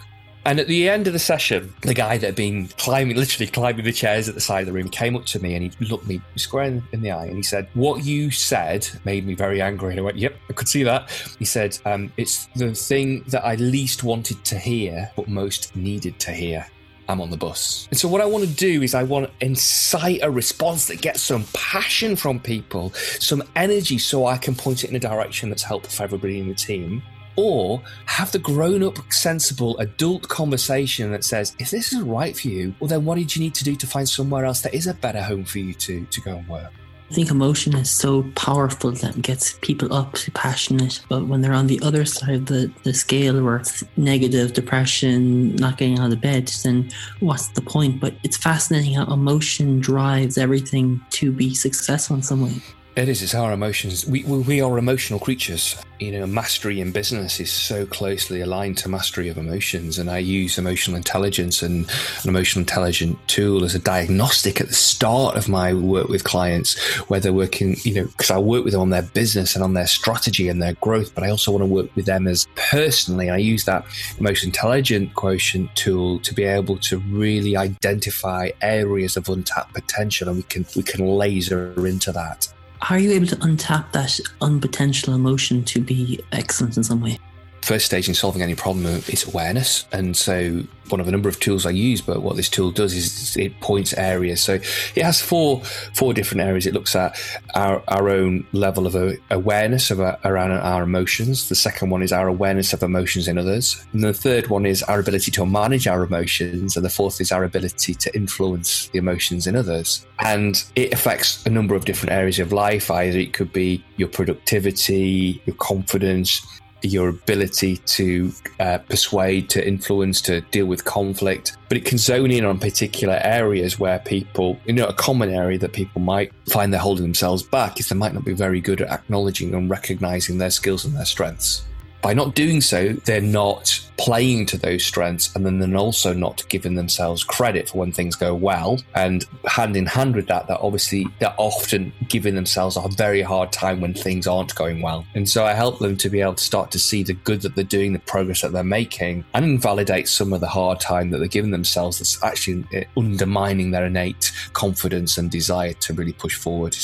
And at the end of the session, the guy that had been climbing, literally climbing the chairs at the side of the room, came up to me and he looked me square in, the eye and he said, What you said made me very angry. And I went, Yep, I could see that. He said, um, It's the thing that I least wanted to hear, but most needed to hear. I'm on the bus. And so, what I want to do is, I want to incite a response that gets some passion from people, some energy, so I can point it in a direction that's helpful for everybody in the team or have the grown up, sensible, adult conversation that says, if this isn't right for you, well, then what did you need to do to find somewhere else that is a better home for you to, to go and work? I think emotion is so powerful that gets people up, to passionate. But when they're on the other side of the, the scale where it's negative, depression, not getting out of bed, then what's the point? But it's fascinating how emotion drives everything to be successful in some way. It is. It's our emotions. We, we are emotional creatures. You know, mastery in business is so closely aligned to mastery of emotions. And I use emotional intelligence and an emotional intelligent tool as a diagnostic at the start of my work with clients, where they're working, you know, because I work with them on their business and on their strategy and their growth, but I also want to work with them as personally. I use that emotional intelligent quotient tool to be able to really identify areas of untapped potential and we can we can laser into that how are you able to untap that unpotential emotion to be excellent in some way? First stage in solving any problem uh, is awareness. And so one of a number of tools I use, but what this tool does is it points areas. So it has four four different areas. It looks at our, our own level of uh, awareness of our, around our emotions. The second one is our awareness of emotions in others. And the third one is our ability to manage our emotions. And the fourth is our ability to influence the emotions in others. And it affects a number of different areas of life. Either it could be your productivity, your confidence, your ability to uh, persuade, to influence, to deal with conflict. But it can zone in on particular areas where people, you know, a common area that people might find they're holding themselves back is they might not be very good at acknowledging and recognizing their skills and their strengths. By not doing so, they're not playing to those strengths and then they're also not giving themselves credit for when things go well. And hand in hand with that, they're obviously they're often giving themselves a very hard time when things aren't going well. And so I help them to be able to start to see the good that they're doing, the progress that they're making, and invalidate some of the hard time that they're giving themselves that's actually eh, undermining their innate confidence and desire to really push forward.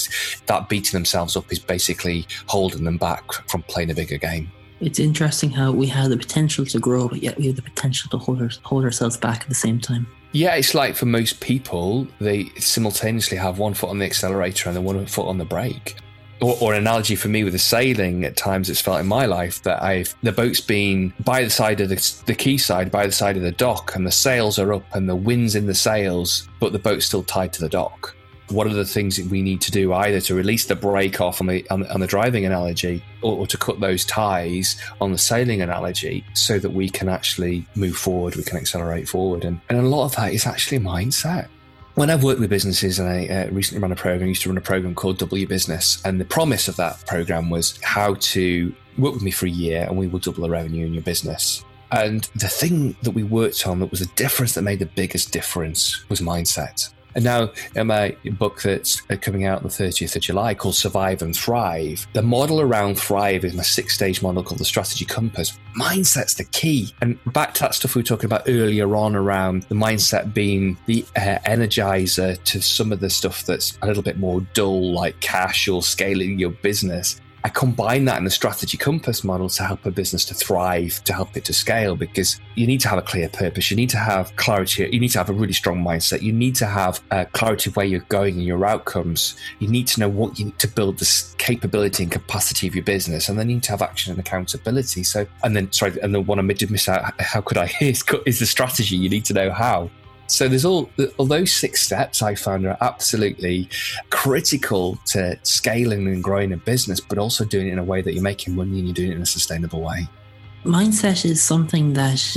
That beating themselves up is basically holding them back from playing a bigger game it's interesting how we have the potential to grow, but yet we have the potential to hold, our, hold ourselves back at the same time. Yeah, it's like for most people, they simultaneously have one foot on the accelerator and then one foot on the brake. Or, or, an analogy for me with the sailing, at times it's felt in my life that I've the boat's been by the side of the, the quay side, by the side of the dock, and the sails are up and the wind's in the sails, but the boat's still tied to the dock what are the things that we need to do either to release the brake off on the, on, on the driving analogy or, or, to cut those ties on the sailing analogy so that we can actually move forward, we can accelerate forward. And, and a lot of that is actually mindset. When I've worked with businesses and I uh, recently ran a program, I used to run a program called Your Business. And the promise of that program was how to work with me for a year and we will double the revenue in your business. And the thing that we worked on that was the difference that made the biggest difference was mindset. And now, in my book that's uh, coming out on the 30th of July called Survive and Thrive, the model around Thrive is my six stage model called the Strategy Compass. Mindset's the key. And back to that stuff we were talking about earlier on around the mindset being the uh, energizer to some of the stuff that's a little bit more dull, like cash or scaling your business. I combine that in the strategy compass model to help a business to thrive, to help it to scale, because you need to have a clear purpose. You need to have clarity. You need to have a really strong mindset. You need to have uh, clarity of where you're going and your outcomes. You need to know what you need to build the capability and capacity of your business. And then you need to have action and accountability. So, and then, sorry, and the one I did miss out, how could I, is, is the strategy. You need to know how. So there's all, all those six steps I found are absolutely critical to scaling and growing a business, but also doing it in a way that you're making money and you're doing it in a sustainable way. Mindset is something that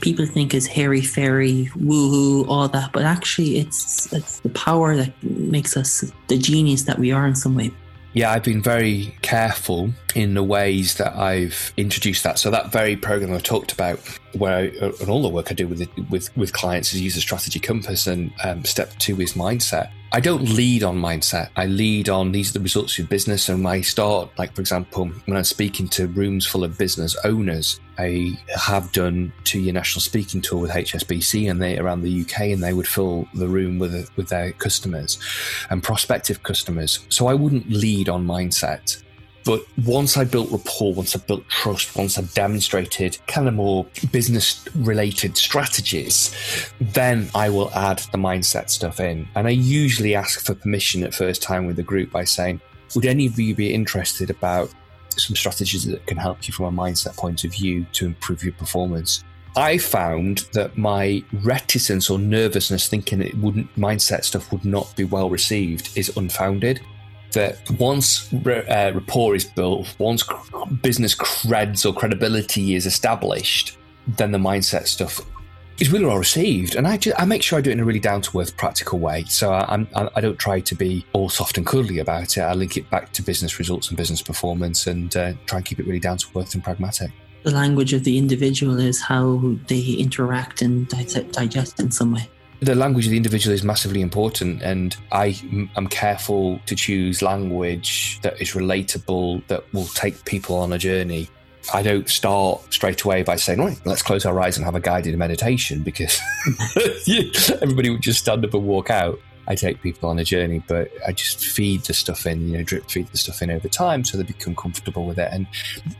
people think is hairy fairy, woohoo, all that, but actually it's it's the power that makes us the genius that we are in some way. Yeah, I've been very careful in the ways that I've introduced that. So that very program I talked about, where I, and all the work I do with with with clients is use a strategy compass, and um, step two is mindset. I don't lead on mindset. I lead on these are the results of your business. And I start, like, for example, when I'm speaking to rooms full of business owners, I have done two year national speaking tour with HSBC and they around the UK, and they would fill the room with with their customers and prospective customers. So I wouldn't lead on mindset. But once I built rapport, once I built trust, once I demonstrated kind of more business related strategies, then I will add the mindset stuff in. And I usually ask for permission at first time with the group by saying, would any of you be interested about some strategies that can help you from a mindset point of view to improve your performance? I found that my reticence or nervousness thinking it wouldn't mindset stuff would not be well received is unfounded that once uh, rapport is built, once business creds or credibility is established, then the mindset stuff is really well received. And I, just, I make sure I do it in a really down to earth, practical way. So I, I'm, I don't try to be all soft and cuddly about it. I link it back to business results and business performance and uh, try and keep it really down to earth and pragmatic. The language of the individual is how they interact and digest in some way the language of the individual is massively important and i am careful to choose language that is relatable that will take people on a journey I don't start straight away by saying, right, let's close our eyes and have a guided meditation because everybody would just stand up and walk out. I take people on a journey, but I just feed the stuff in, you know, drip feed the stuff in over time so they become comfortable with it. And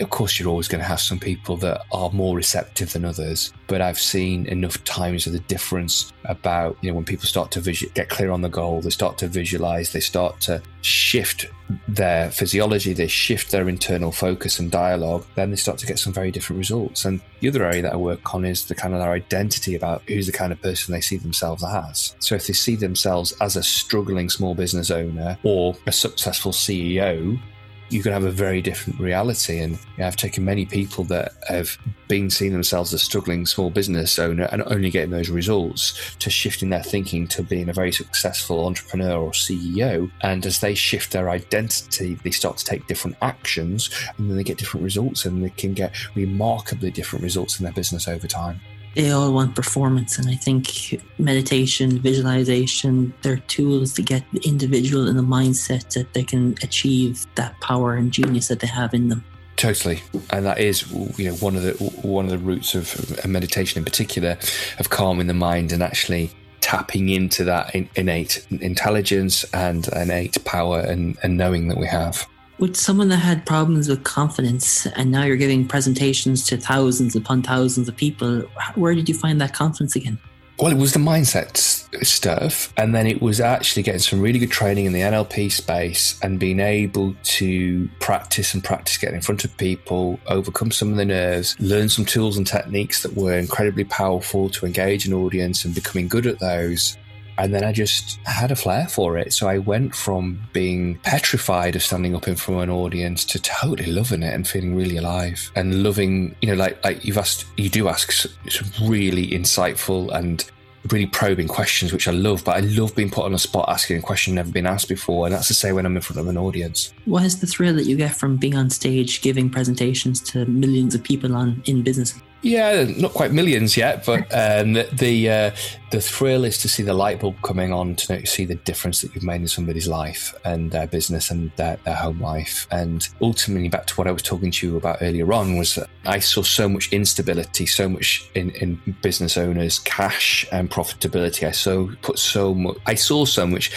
of course, you're always going to have some people that are more receptive than others. But I've seen enough times of the difference about, you know, when people start to visu- get clear on the goal, they start to visualize, they start to shift their physiology, they shift their internal focus and dialogue, then they start to get some very different results. And the other area that I work on is the kind of their identity about who's the kind of person they see themselves as. So if they see themselves as a struggling small business owner or a successful CEO, you can have a very different reality. And I've taken many people that have been seeing themselves as struggling small business owner and only getting those results to shifting their thinking to being a very successful entrepreneur or CEO. And as they shift their identity, they start to take different actions and then they get different results and they can get remarkably different results in their business over time they all want performance. And I think meditation, visualization, they're tools to get the individual in the mindset that they can achieve that power and genius that they have in them. Totally, and that is you know one of the one of the roots of meditation in particular, of calming the mind and actually tapping into that innate intelligence and innate power and, and knowing that we have with someone that had problems with confidence and now you're giving presentations to thousands upon thousands of people where did you find that confidence again? Well it was the mindset stuff and then it was actually getting some really good training in the nlp space and being able to practice and practice getting in front of people overcome some of the nerves learn some tools and techniques that were incredibly powerful to engage an audience and becoming good at those and then I just had a flair for it. So I went from being petrified of standing up in front of an audience to totally loving it and feeling really alive and loving, you know, like, like you've asked, you do ask some really insightful and really probing questions, which I love, but I love being put on a spot asking a question never been asked before. And that's to say when I'm in front of an audience. What is the thrill that you get from being on stage giving presentations to millions of people on in business? Yeah, not quite millions yet, but um, the the, uh, the thrill is to see the light bulb coming on to see the difference that you've made in somebody's life and their business and their, their home life. And ultimately, back to what I was talking to you about earlier on, was that I saw so much instability, so much in, in business owners, cash and profitability. I so put so much, I saw so much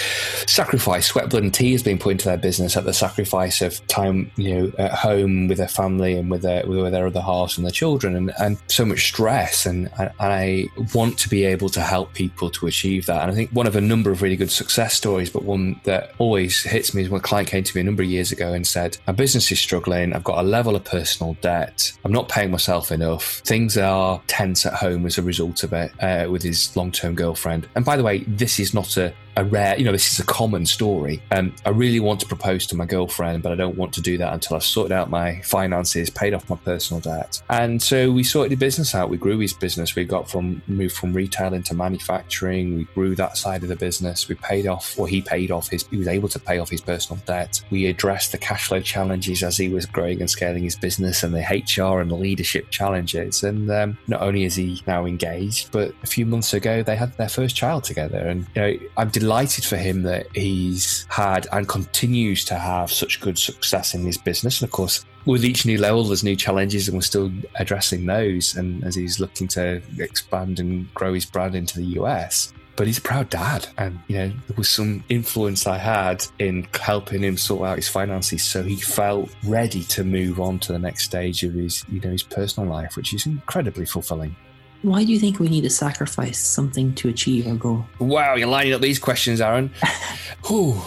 sacrifice, sweat, blood, and tears being put into their business at the sacrifice of time, you know, at home with their family and with their with their other halves and their children, and and so much stress, and, I want to be able to help people to achieve that. And I think one of a number of really good success stories, but one that always hits me is when a client came to me a number of years ago and said, "My business is struggling. I've got a level of personal debt. I'm not paying myself enough. Things are tense at home as a result of it uh, with his long-term girlfriend." And by the way, this is not a a rare, you know, this is a common story. Um, I really want to propose to my girlfriend, but I don't want to do that until I've sorted out my finances, paid off my personal debt. And so we sorted the business out. We grew his business. We got from moved from retail into manufacturing. We grew that side of the business. We paid off, or he paid off his, he was able to pay off his personal debt. We addressed the cash flow challenges as he was growing and scaling his business and the HR and the leadership challenges. And um, not only is he now engaged, but a few months ago they had their first child together. And you know, I'm delighted delighted for him that he's had and continues to have such good success in his business. And of course, with each new level, there's new challenges, and we're still addressing those. And as he's looking to expand and grow his brand into the US, but he's a proud dad. And, you know, there was some influence I had in helping him sort out his finances. So he felt ready to move on to the next stage of his, you know, his personal life, which is incredibly fulfilling. Why do you think we need to sacrifice something to achieve our goal? Wow, you're lining up these questions, Aaron. Whew.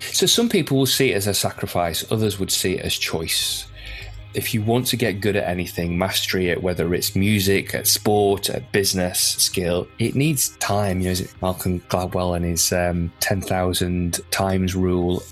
So some people will see it as a sacrifice, others would see it as choice. If you want to get good at anything, mastery it, whether it's music, at sport, at business, skill, it needs time. You know, Malcolm Gladwell and his um, 10,000 times rule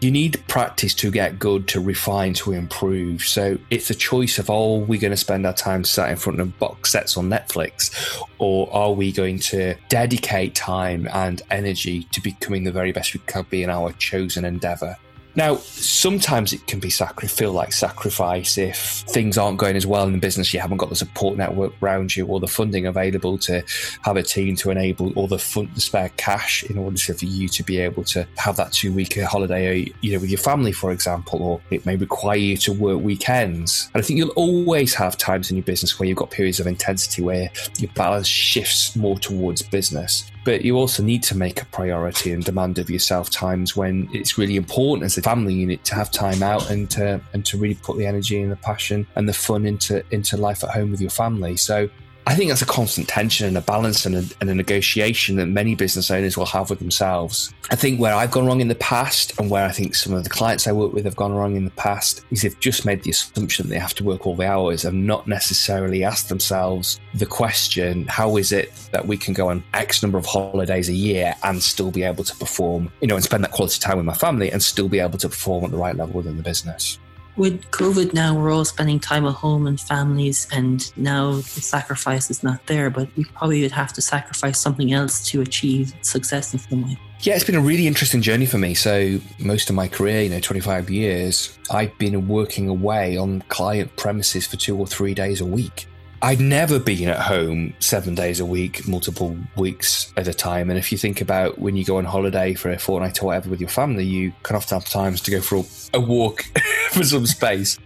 you need practice to get good, to refine, to improve. So it's a choice of, oh, we're going to spend our time sat in front of box sets on Netflix, or are we going to dedicate time and energy to becoming the very best we can be in our chosen endeavor? Now, sometimes it can be sacri- feel like sacrifice if things aren't going as well in the business. You haven't got the support network around you, or the funding available to have a team to enable, or the, the spare cash in order for you to be able to have that two week holiday, uh, you know, with your family, for example, or it may require you to work weekends. And I think you'll always have times in your business where you've got periods of intensity where your balance shifts more towards business but you also need to make a priority and demand of yourself times when it's really important as a family unit to have time out and to and to really put the energy and the passion and the fun into into life at home with your family. So I think that's a constant tension and a balance and a, and a, negotiation that many business owners will have with themselves. I think where I've gone wrong in the past and where I think some of the clients I work with have gone wrong in the past is they've just made the assumption that they have to work all the hours and not necessarily asked themselves the question, how is it that we can go on X number of holidays a year and still be able to perform, you know, and spend that quality time with my family and still be able to perform at the right level within the business? With COVID now, we're all spending time at home and families, and now the sacrifice is not there. But we probably would have to sacrifice something else to achieve success in some way. Yeah, it's been a really interesting journey for me. So, most of my career, you know, 25 years, I've been working away on client premises for two or three days a week. I'd never been at home seven days a week, multiple weeks at a time. And if you think about when you go on holiday for a fortnight or whatever with your family, you can often have times to go for a, a walk for some space.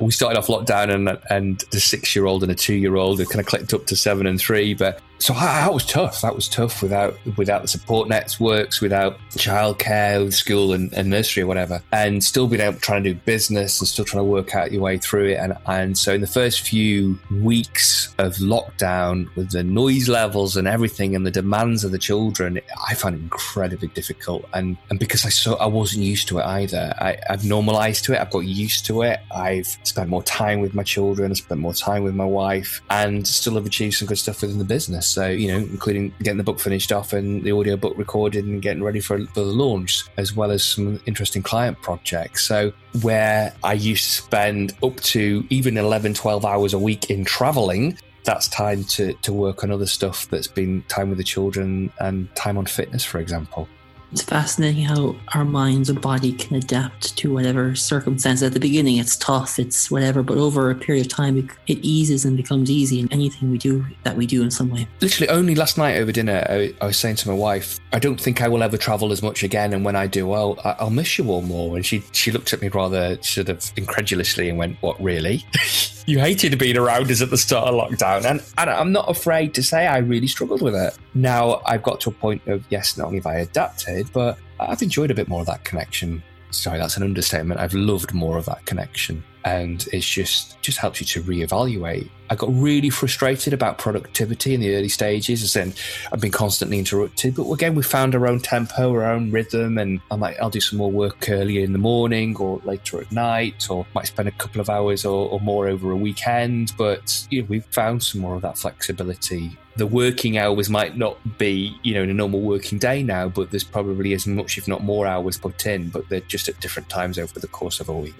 We started off lockdown and and the six year old and a two year old have kind of clicked up to seven and three, but so that was tough. That was tough without without the support networks, without childcare, school and, and, nursery or whatever, and still being able to do business and still trying to work out your way through it. And and so in the first few weeks of lockdown, with the noise levels and everything and the demands of the children, I found it incredibly difficult. And and because I saw I wasn't used to it either. I, I've normalized to it. I've got used to it. I've spent more time with my children. I spent more time with my wife, and still have achieved some good stuff within the business. So, you know, including getting the book finished off and the audio book recorded and getting ready for, for the launch, as well as some interesting client projects. So, where I used to spend up to even 11, 12 hours a week in traveling, that's time to, to work on other stuff that's been time with the children and time on fitness, for example. It's fascinating how our minds and body can adapt to whatever circumstance. At the beginning, it's tough, it's whatever, but over a period of time, it, eases and becomes easy in anything we do that we do in some way. Literally, only last night over dinner, I, I was saying to my wife, I don't think I will ever travel as much again, and when I do, well, I'll miss you all more. And she she looked at me rather sort of incredulously and went, "What really?" you hated being around us at the start of lockdown. And, and I'm not afraid to say I really struggled with it. Now I've got to a point of, yes, not only have I adapted, but I've enjoyed a bit more of that connection. Sorry, that's an understatement. I've loved more of that connection. And it's just just helps you to reevaluate. I got really frustrated about productivity in the early stages, and I've been constantly interrupted. But again, we found our own tempo, our own rhythm, and I might I'll do some more work earlier in the morning or later at night, or might spend a couple of hours or, or more over a weekend. But you know, we've found some more of that flexibility the working hours might not be, you know, in a normal working day now, but there's probably as much, if not more, hours put in, but they're just at different times over the course of a week.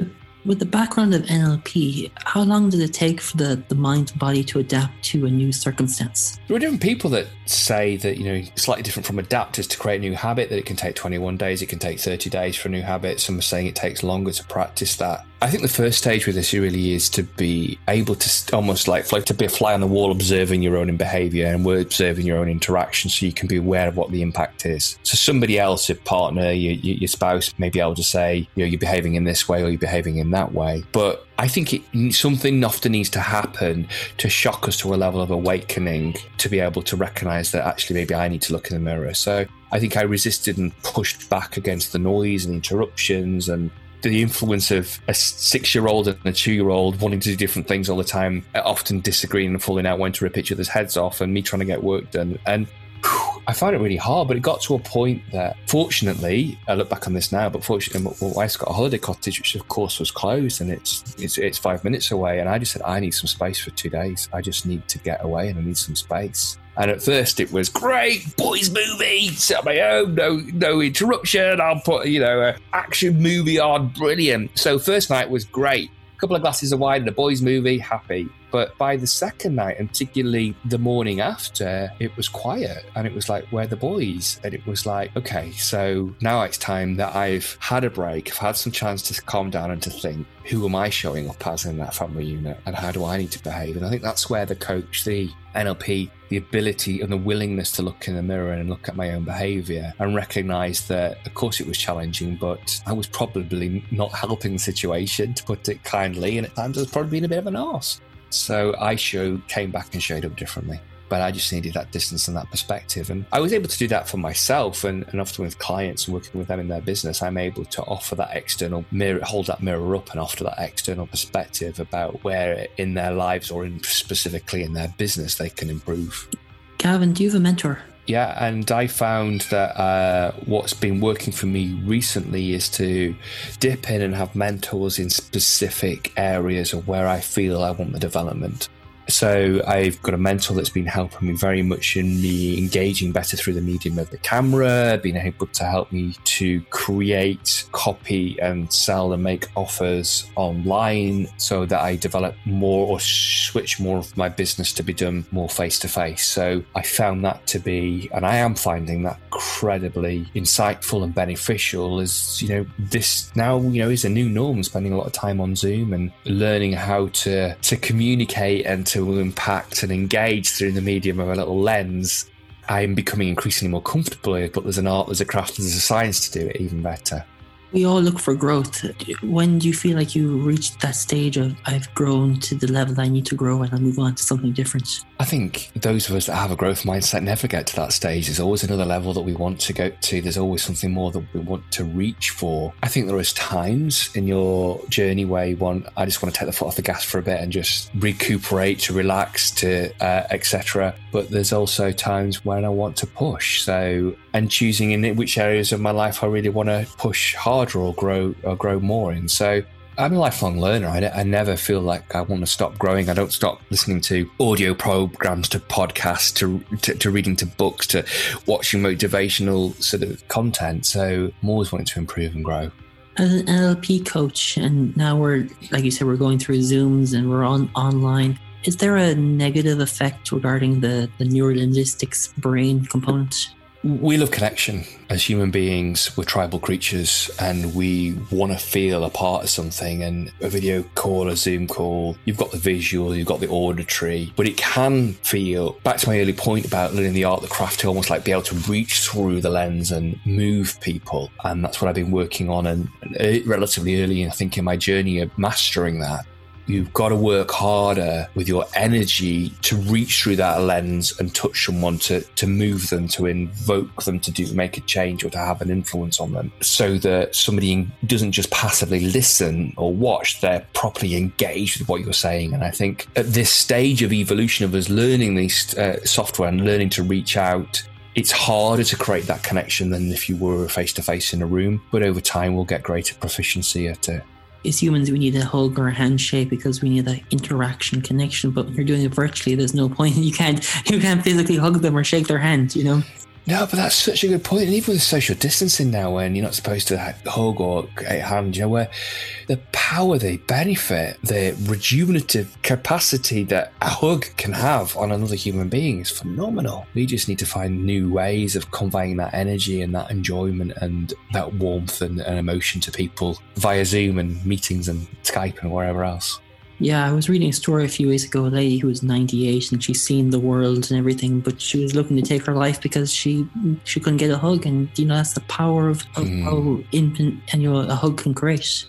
With the background of NLP, how long did it take for the, the mind and body to adapt to a new circumstance? There are different people that say that, you know, slightly different from adapters to create a new habit, that it can take 21 days, it can take 30 days for a new habit. Some are saying it takes longer to practice that. I think the first stage with this really is to be able to almost like to be a fly on the wall, observing your own behavior and observing your own interaction so you can be aware of what the impact is. So somebody else, a partner, your, your spouse, may be able to say, you know, you're behaving in this way or you're behaving in that way. But I think it, something often needs to happen to shock us to a level of awakening to be able to recognize that actually maybe I need to look in the mirror. So I think I resisted and pushed back against the noise and interruptions and the influence of a six year old and a two year old wanting to do different things all the time, often disagreeing and falling out when to rip each other's heads off, and me trying to get work done. And I found it really hard, but it got to a point that, fortunately, I look back on this now, but fortunately, my wife's got a holiday cottage, which of course was closed, and it's, it's it's five minutes away. And I just said, I need some space for two days. I just need to get away, and I need some space. And at first it was great, boys movie, set my own, no no interruption. I'll put, you know, an action movie on, brilliant. So first night was great. A couple of glasses of wine and a boys movie, happy. But by the second night, and particularly the morning after, it was quiet and it was like, where the boys? And it was like, okay, so now it's time that I've had a break, I've had some chance to calm down and to think, who am I showing up as in that family unit and how do I need to behave? And I think that's where the coach, the NLP, the ability and the willingness to look in the mirror and look at my own behavior and recognize that, of course, it was challenging, but I was probably not helping the situation, to put it kindly. And at times I was probably being a bit of an arse. So I show came back and showed up differently. But I just needed that distance and that perspective. And I was able to do that for myself and, and often with clients and working with them in their business, I'm able to offer that external mirror, hold that mirror up and offer that external perspective about where in their lives or in specifically in their business they can improve. Gavin, do you have a mentor? Yeah, and I found that uh, what's been working for me recently is to dip in and have mentors in specific areas of where I feel I want the development. So I've got a mentor that's been helping me very much in me engaging better through the medium of the camera, being able to help me to create, copy, and sell and make offers online so that I develop more or switch more of my business to be done more face to face. So I found that to be, and I am finding that incredibly insightful and beneficial as, you know, this now, you know, is a new norm, spending a lot of time on Zoom and learning how to, to communicate and to impact and engage through the medium of a little lens, I'm becoming increasingly more comfortable with. But there's an art, there's a craft, there's a science to do it even better. We all look for growth. When do you feel like you reached that stage of I've grown to the level I need to grow and I move on to something different? I think those of us that have a growth mindset never get to that stage. There's always another level that we want to go to. There's always something more that we want to reach for. I think there is times in your journey where you want, I just want to take the foot off the gas for a bit and just recuperate, to relax, to uh, etc. But there's also times when I want to push. So and choosing in which areas of my life I really want to push harder or grow or grow more in. So I'm a lifelong learner. I, I, never feel like I want to stop growing. I don't stop listening to audio programs, to podcasts, to, to, to reading to books, to watching motivational sort of content. So I'm always wanting to improve and grow. As an NLP coach, and now we're, like you said, we're going through Zooms and we're on online. Is there a negative effect regarding the, the neurolinguistics brain component? We love connection. As human beings we're tribal creatures and we want to feel a part of something and a video call a zoom call you've got the visual you've got the auditory but it can feel back to my early point about learning the art the craft to almost like be able to reach through the lens and move people and that's what i've been working on and uh, relatively early i think in my journey of mastering that you've got to work harder with your energy to reach through that lens and touch someone to, to move them, to invoke them to do make a change or to have an influence on them. So that somebody doesn't just passively listen or watch, they're properly engaged with what you're saying. And I think at this stage of evolution of us learning these uh, software and learning to reach out it's harder to create that connection than if you were face to face in a room, but over time we'll get greater proficiency at it as humans, we need a hug or a handshake because we need that interaction connection. But when you're doing it virtually, there's no point. You can't you can't physically hug them or shake their hand. You know. No, but that's such a good point. And even with social distancing now, when you're not supposed to hug or hand, you know, where the power, the benefit, the rejuvenative capacity that a hug can have on another human being is phenomenal. We just need to find new ways of conveying that energy and that enjoyment and that warmth and, and emotion to people via Zoom and meetings and Skype and wherever else. Yeah, I was reading a story a few weeks ago. A lady who was 98 and she's seen the world and everything, but she was looking to take her life because she she couldn't get a hug. And you know that's the power of, of mm. how infant and you know a hug can create.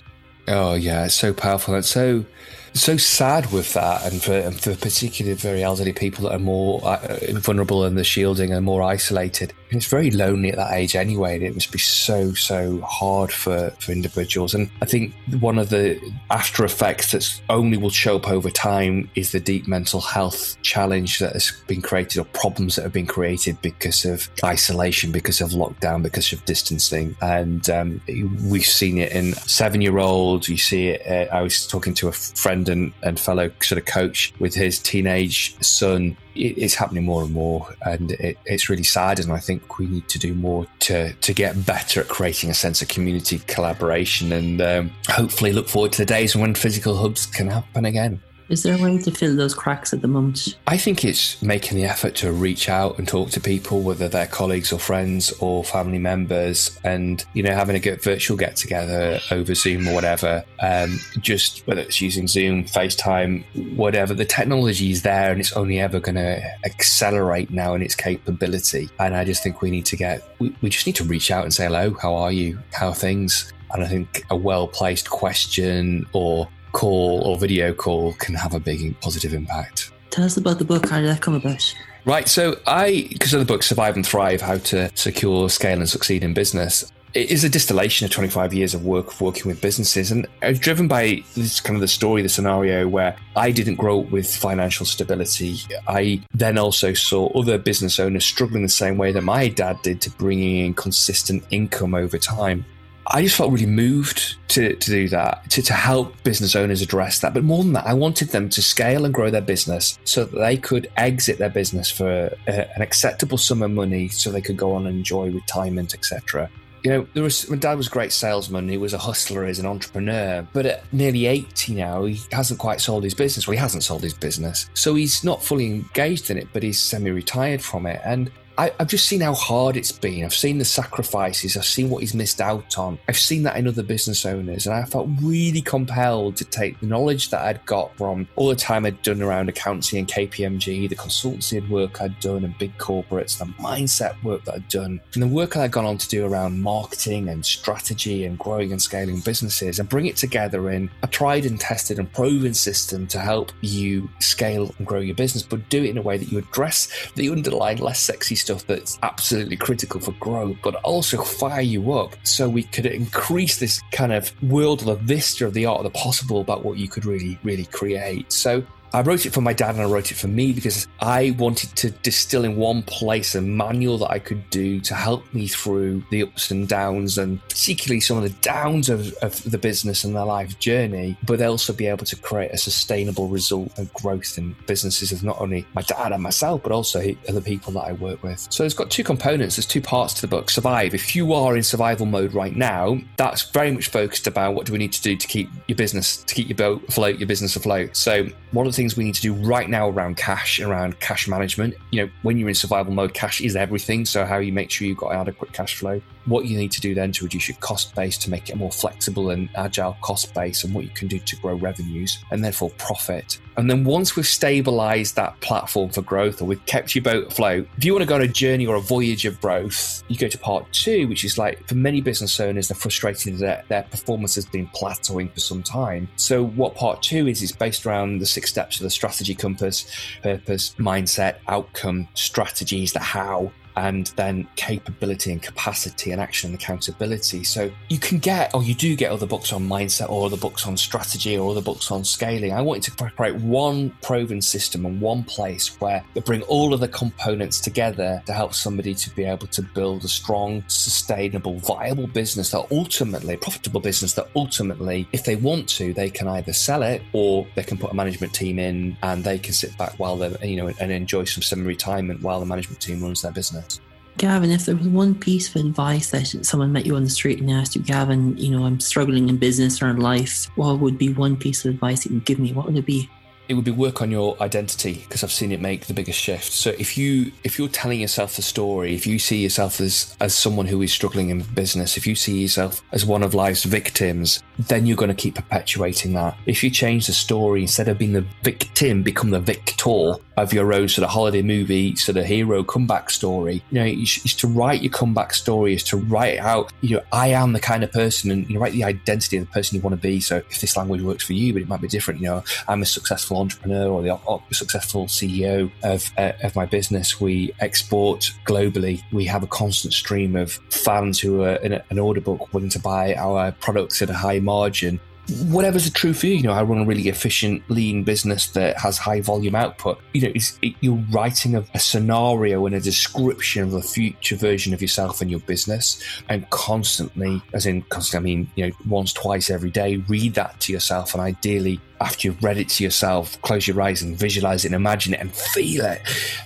Oh yeah, it's so powerful. It's so so sad with that, and for, and for particularly very elderly people that are more uh, vulnerable and the shielding and more isolated. It's very lonely at that age anyway, and it must be so so hard for for individuals. And I think one of the after effects that only will show up over time is the deep mental health challenge that has been created, or problems that have been created because of isolation, because of lockdown, because of distancing. And um, we've seen it in seven year olds. You see it. Uh, I was talking to a friend friend and, and fellow sort of coach with his teenage son it's happening more and more, and it, it's really sad. And I think we need to do more to to get better at creating a sense of community collaboration, and um, hopefully look forward to the days when physical hubs can happen again. Is there a way to fill those cracks at the moment? I think it's making the effort to reach out and talk to people, whether they're colleagues or friends or family members, and you know, having a good virtual get together over Zoom or whatever. Um, just whether it's using Zoom, FaceTime, whatever. The technology is there, and it's only ever going to accelerate now in its capability. And I just think we need to get, we, we just need to reach out and say hello. How are you? How are things? And I think a well placed question or call or video call can have a big positive impact. Tell us about the book. How did that come about? Right. So I, because of the book Survive and Thrive, How to Secure, Scale and Succeed in Business, it is a distillation of 25 years of work of working with businesses. And I was driven by this kind of the story, the scenario where I didn't grow up with financial stability. I then also saw other business owners struggling the same way that my dad did to bringing in consistent income over time. I just felt really moved to, to do that, to, to help business owners address that. But more than that, I wanted them to scale and grow their business so that they could exit their business for a, an acceptable sum of money so they could go on and enjoy retirement, etc. You know, there was my dad was a great salesman. He was a hustler, he's an entrepreneur. But at nearly 80 now, he hasn't quite sold his business. Well, he hasn't sold his business. So he's not fully engaged in it, but he's semi retired from it. And I, have just seen how hard it's been. I've seen the sacrifices. I've seen what he's missed out on. I've seen that in other business owners, and I felt really compelled to take the knowledge that I'd got from all the time I'd done around accounting and KPMG, the consultancy work I'd done and big corporates, the mindset work that I'd done, and the work I'd gone on to do around marketing and strategy and growing and scaling businesses, and bring it together in a tried and tested and proven system to help you scale and grow your business, but do it in a way that you address the underlying less sexy stuff that's absolutely critical for growth, but also fire you up so we could increase this kind of world of the vista of the art of the possible about what you could really, really create. So I wrote it for my dad and I wrote it for me because I wanted to distill in one place a manual that I could do to help me through the ups and downs and particularly some of the downs of, of the business and their life journey, but also be able to create a sustainable result and growth in businesses of not only my dad and myself, but also other people that I work with. So it's got two components, there's two parts to the book. Survive. If you are in survival mode right now, that's very much focused about what do we need to do to keep your business, to keep your boat afloat, your business afloat. So one of the things we need to do right now around cash, around cash management. You know, when you're in survival mode, cash is everything. So, how you make sure you've got adequate cash flow. What you need to do then to reduce your cost base to make it a more flexible and agile cost base, and what you can do to grow revenues and therefore profit And then once we've stabilized that platform for growth or we've kept your boat afloat, if you want to go on a journey or a voyage of growth, you go to part two, which is like for many business owners, they're frustrated that their performance has been plateauing for some time. So what part two is, is based around the six steps of the strategy compass, purpose, mindset, outcome, strategies, the how, and then capability and capacity and action and accountability. So you can get, or you do get other books on mindset or other books on strategy or other books on scaling. I wanted to create one proven system and one place where they bring all of the components together to help somebody to be able to build a strong, sustainable, viable business that ultimately, profitable business that ultimately, if they want to, they can either sell it or they can put a management team in and they can sit back while they're, you know, and enjoy some semi retirement while the management team runs their business. Gavin, if there was one piece of advice that someone met you on the street and asked you, Gavin, you know, I'm struggling in business or in life, what would be one piece of advice that you would give me? What would it be? it would be work on your identity because I've seen it make the biggest shift. So if you if you're telling yourself the story, if you see yourself as as someone who is struggling in business, if you see yourself as one of life's victims, then you're going to keep perpetuating that. If you change the story instead of being the victim, become the victor of your own sort of holiday movie, sort of hero comeback story. You know, is to write your comeback story, is to write out. You know, I am the kind of person, and you know, write the identity of the person you want to be. So if this language works for you, but it might be different. You know, I'm a successful entrepreneur or the successful CEO of, uh, of my business, we export globally. We have a constant stream of fans who are in a, an order book willing to buy our products at a high margin whatever's the truth for you. You know, I run a really efficient, lean business that has high volume output. You know, it, you're writing a, a, scenario and a description of a future version of yourself and your business, and constantly, as in constantly, I mean, you know, once, twice every day, read that to yourself, and ideally after you've read it to yourself, close your eyes and visualize it and imagine it and feel it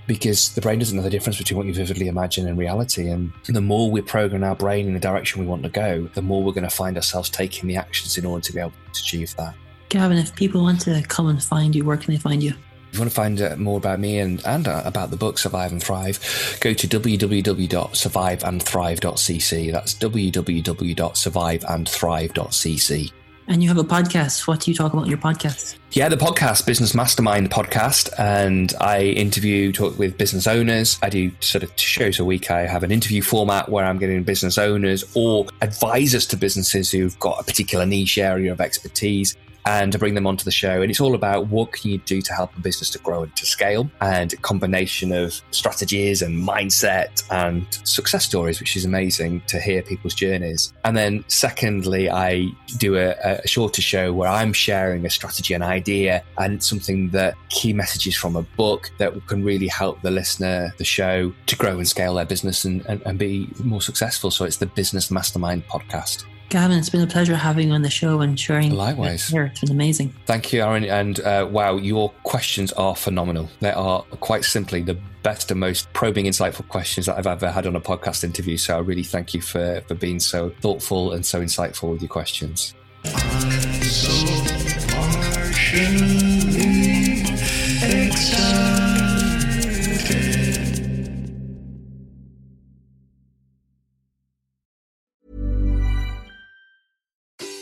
because the brain doesn't know the difference between what you vividly imagine and reality. And the more we program our brain in the direction we want to go, the more we're going to find ourselves taking the actions in order to be able to achieve that. Gavin, if people want to come and find you, where can they find you? If you want to find out more about me and, and uh, about the book Survive and Thrive, go to www.surviveandthrive.cc. That's www.surviveandthrive.cc. And you have a podcast. What do you talk about in your podcast? Yeah, the podcast, Business Mastermind podcast. And I interview, talk with business owners. I do sort of shows a week. I have an interview format where I'm getting business owners or advisors to businesses who've got a particular niche area of expertise and to bring them onto the show. And it's all about what can you do to help a business to grow and to scale, and a combination of strategies and mindset and success stories, which is amazing to hear people's journeys. And then secondly, I do a, a shorter show where I'm sharing a strategy, an idea, and something that key messages from a book that can really help the listener, the show, to grow and scale their business and, and, and be more successful. So it's the Business Mastermind podcast. Gavin, it's been a pleasure having you on the show and sharing. Likewise. Here. It's been amazing. Thank you, Aaron. And uh, wow, your questions are phenomenal. They are quite simply the best and most probing, insightful questions that I've ever had on a podcast interview. So I really thank you for, for being so thoughtful and so insightful with your questions.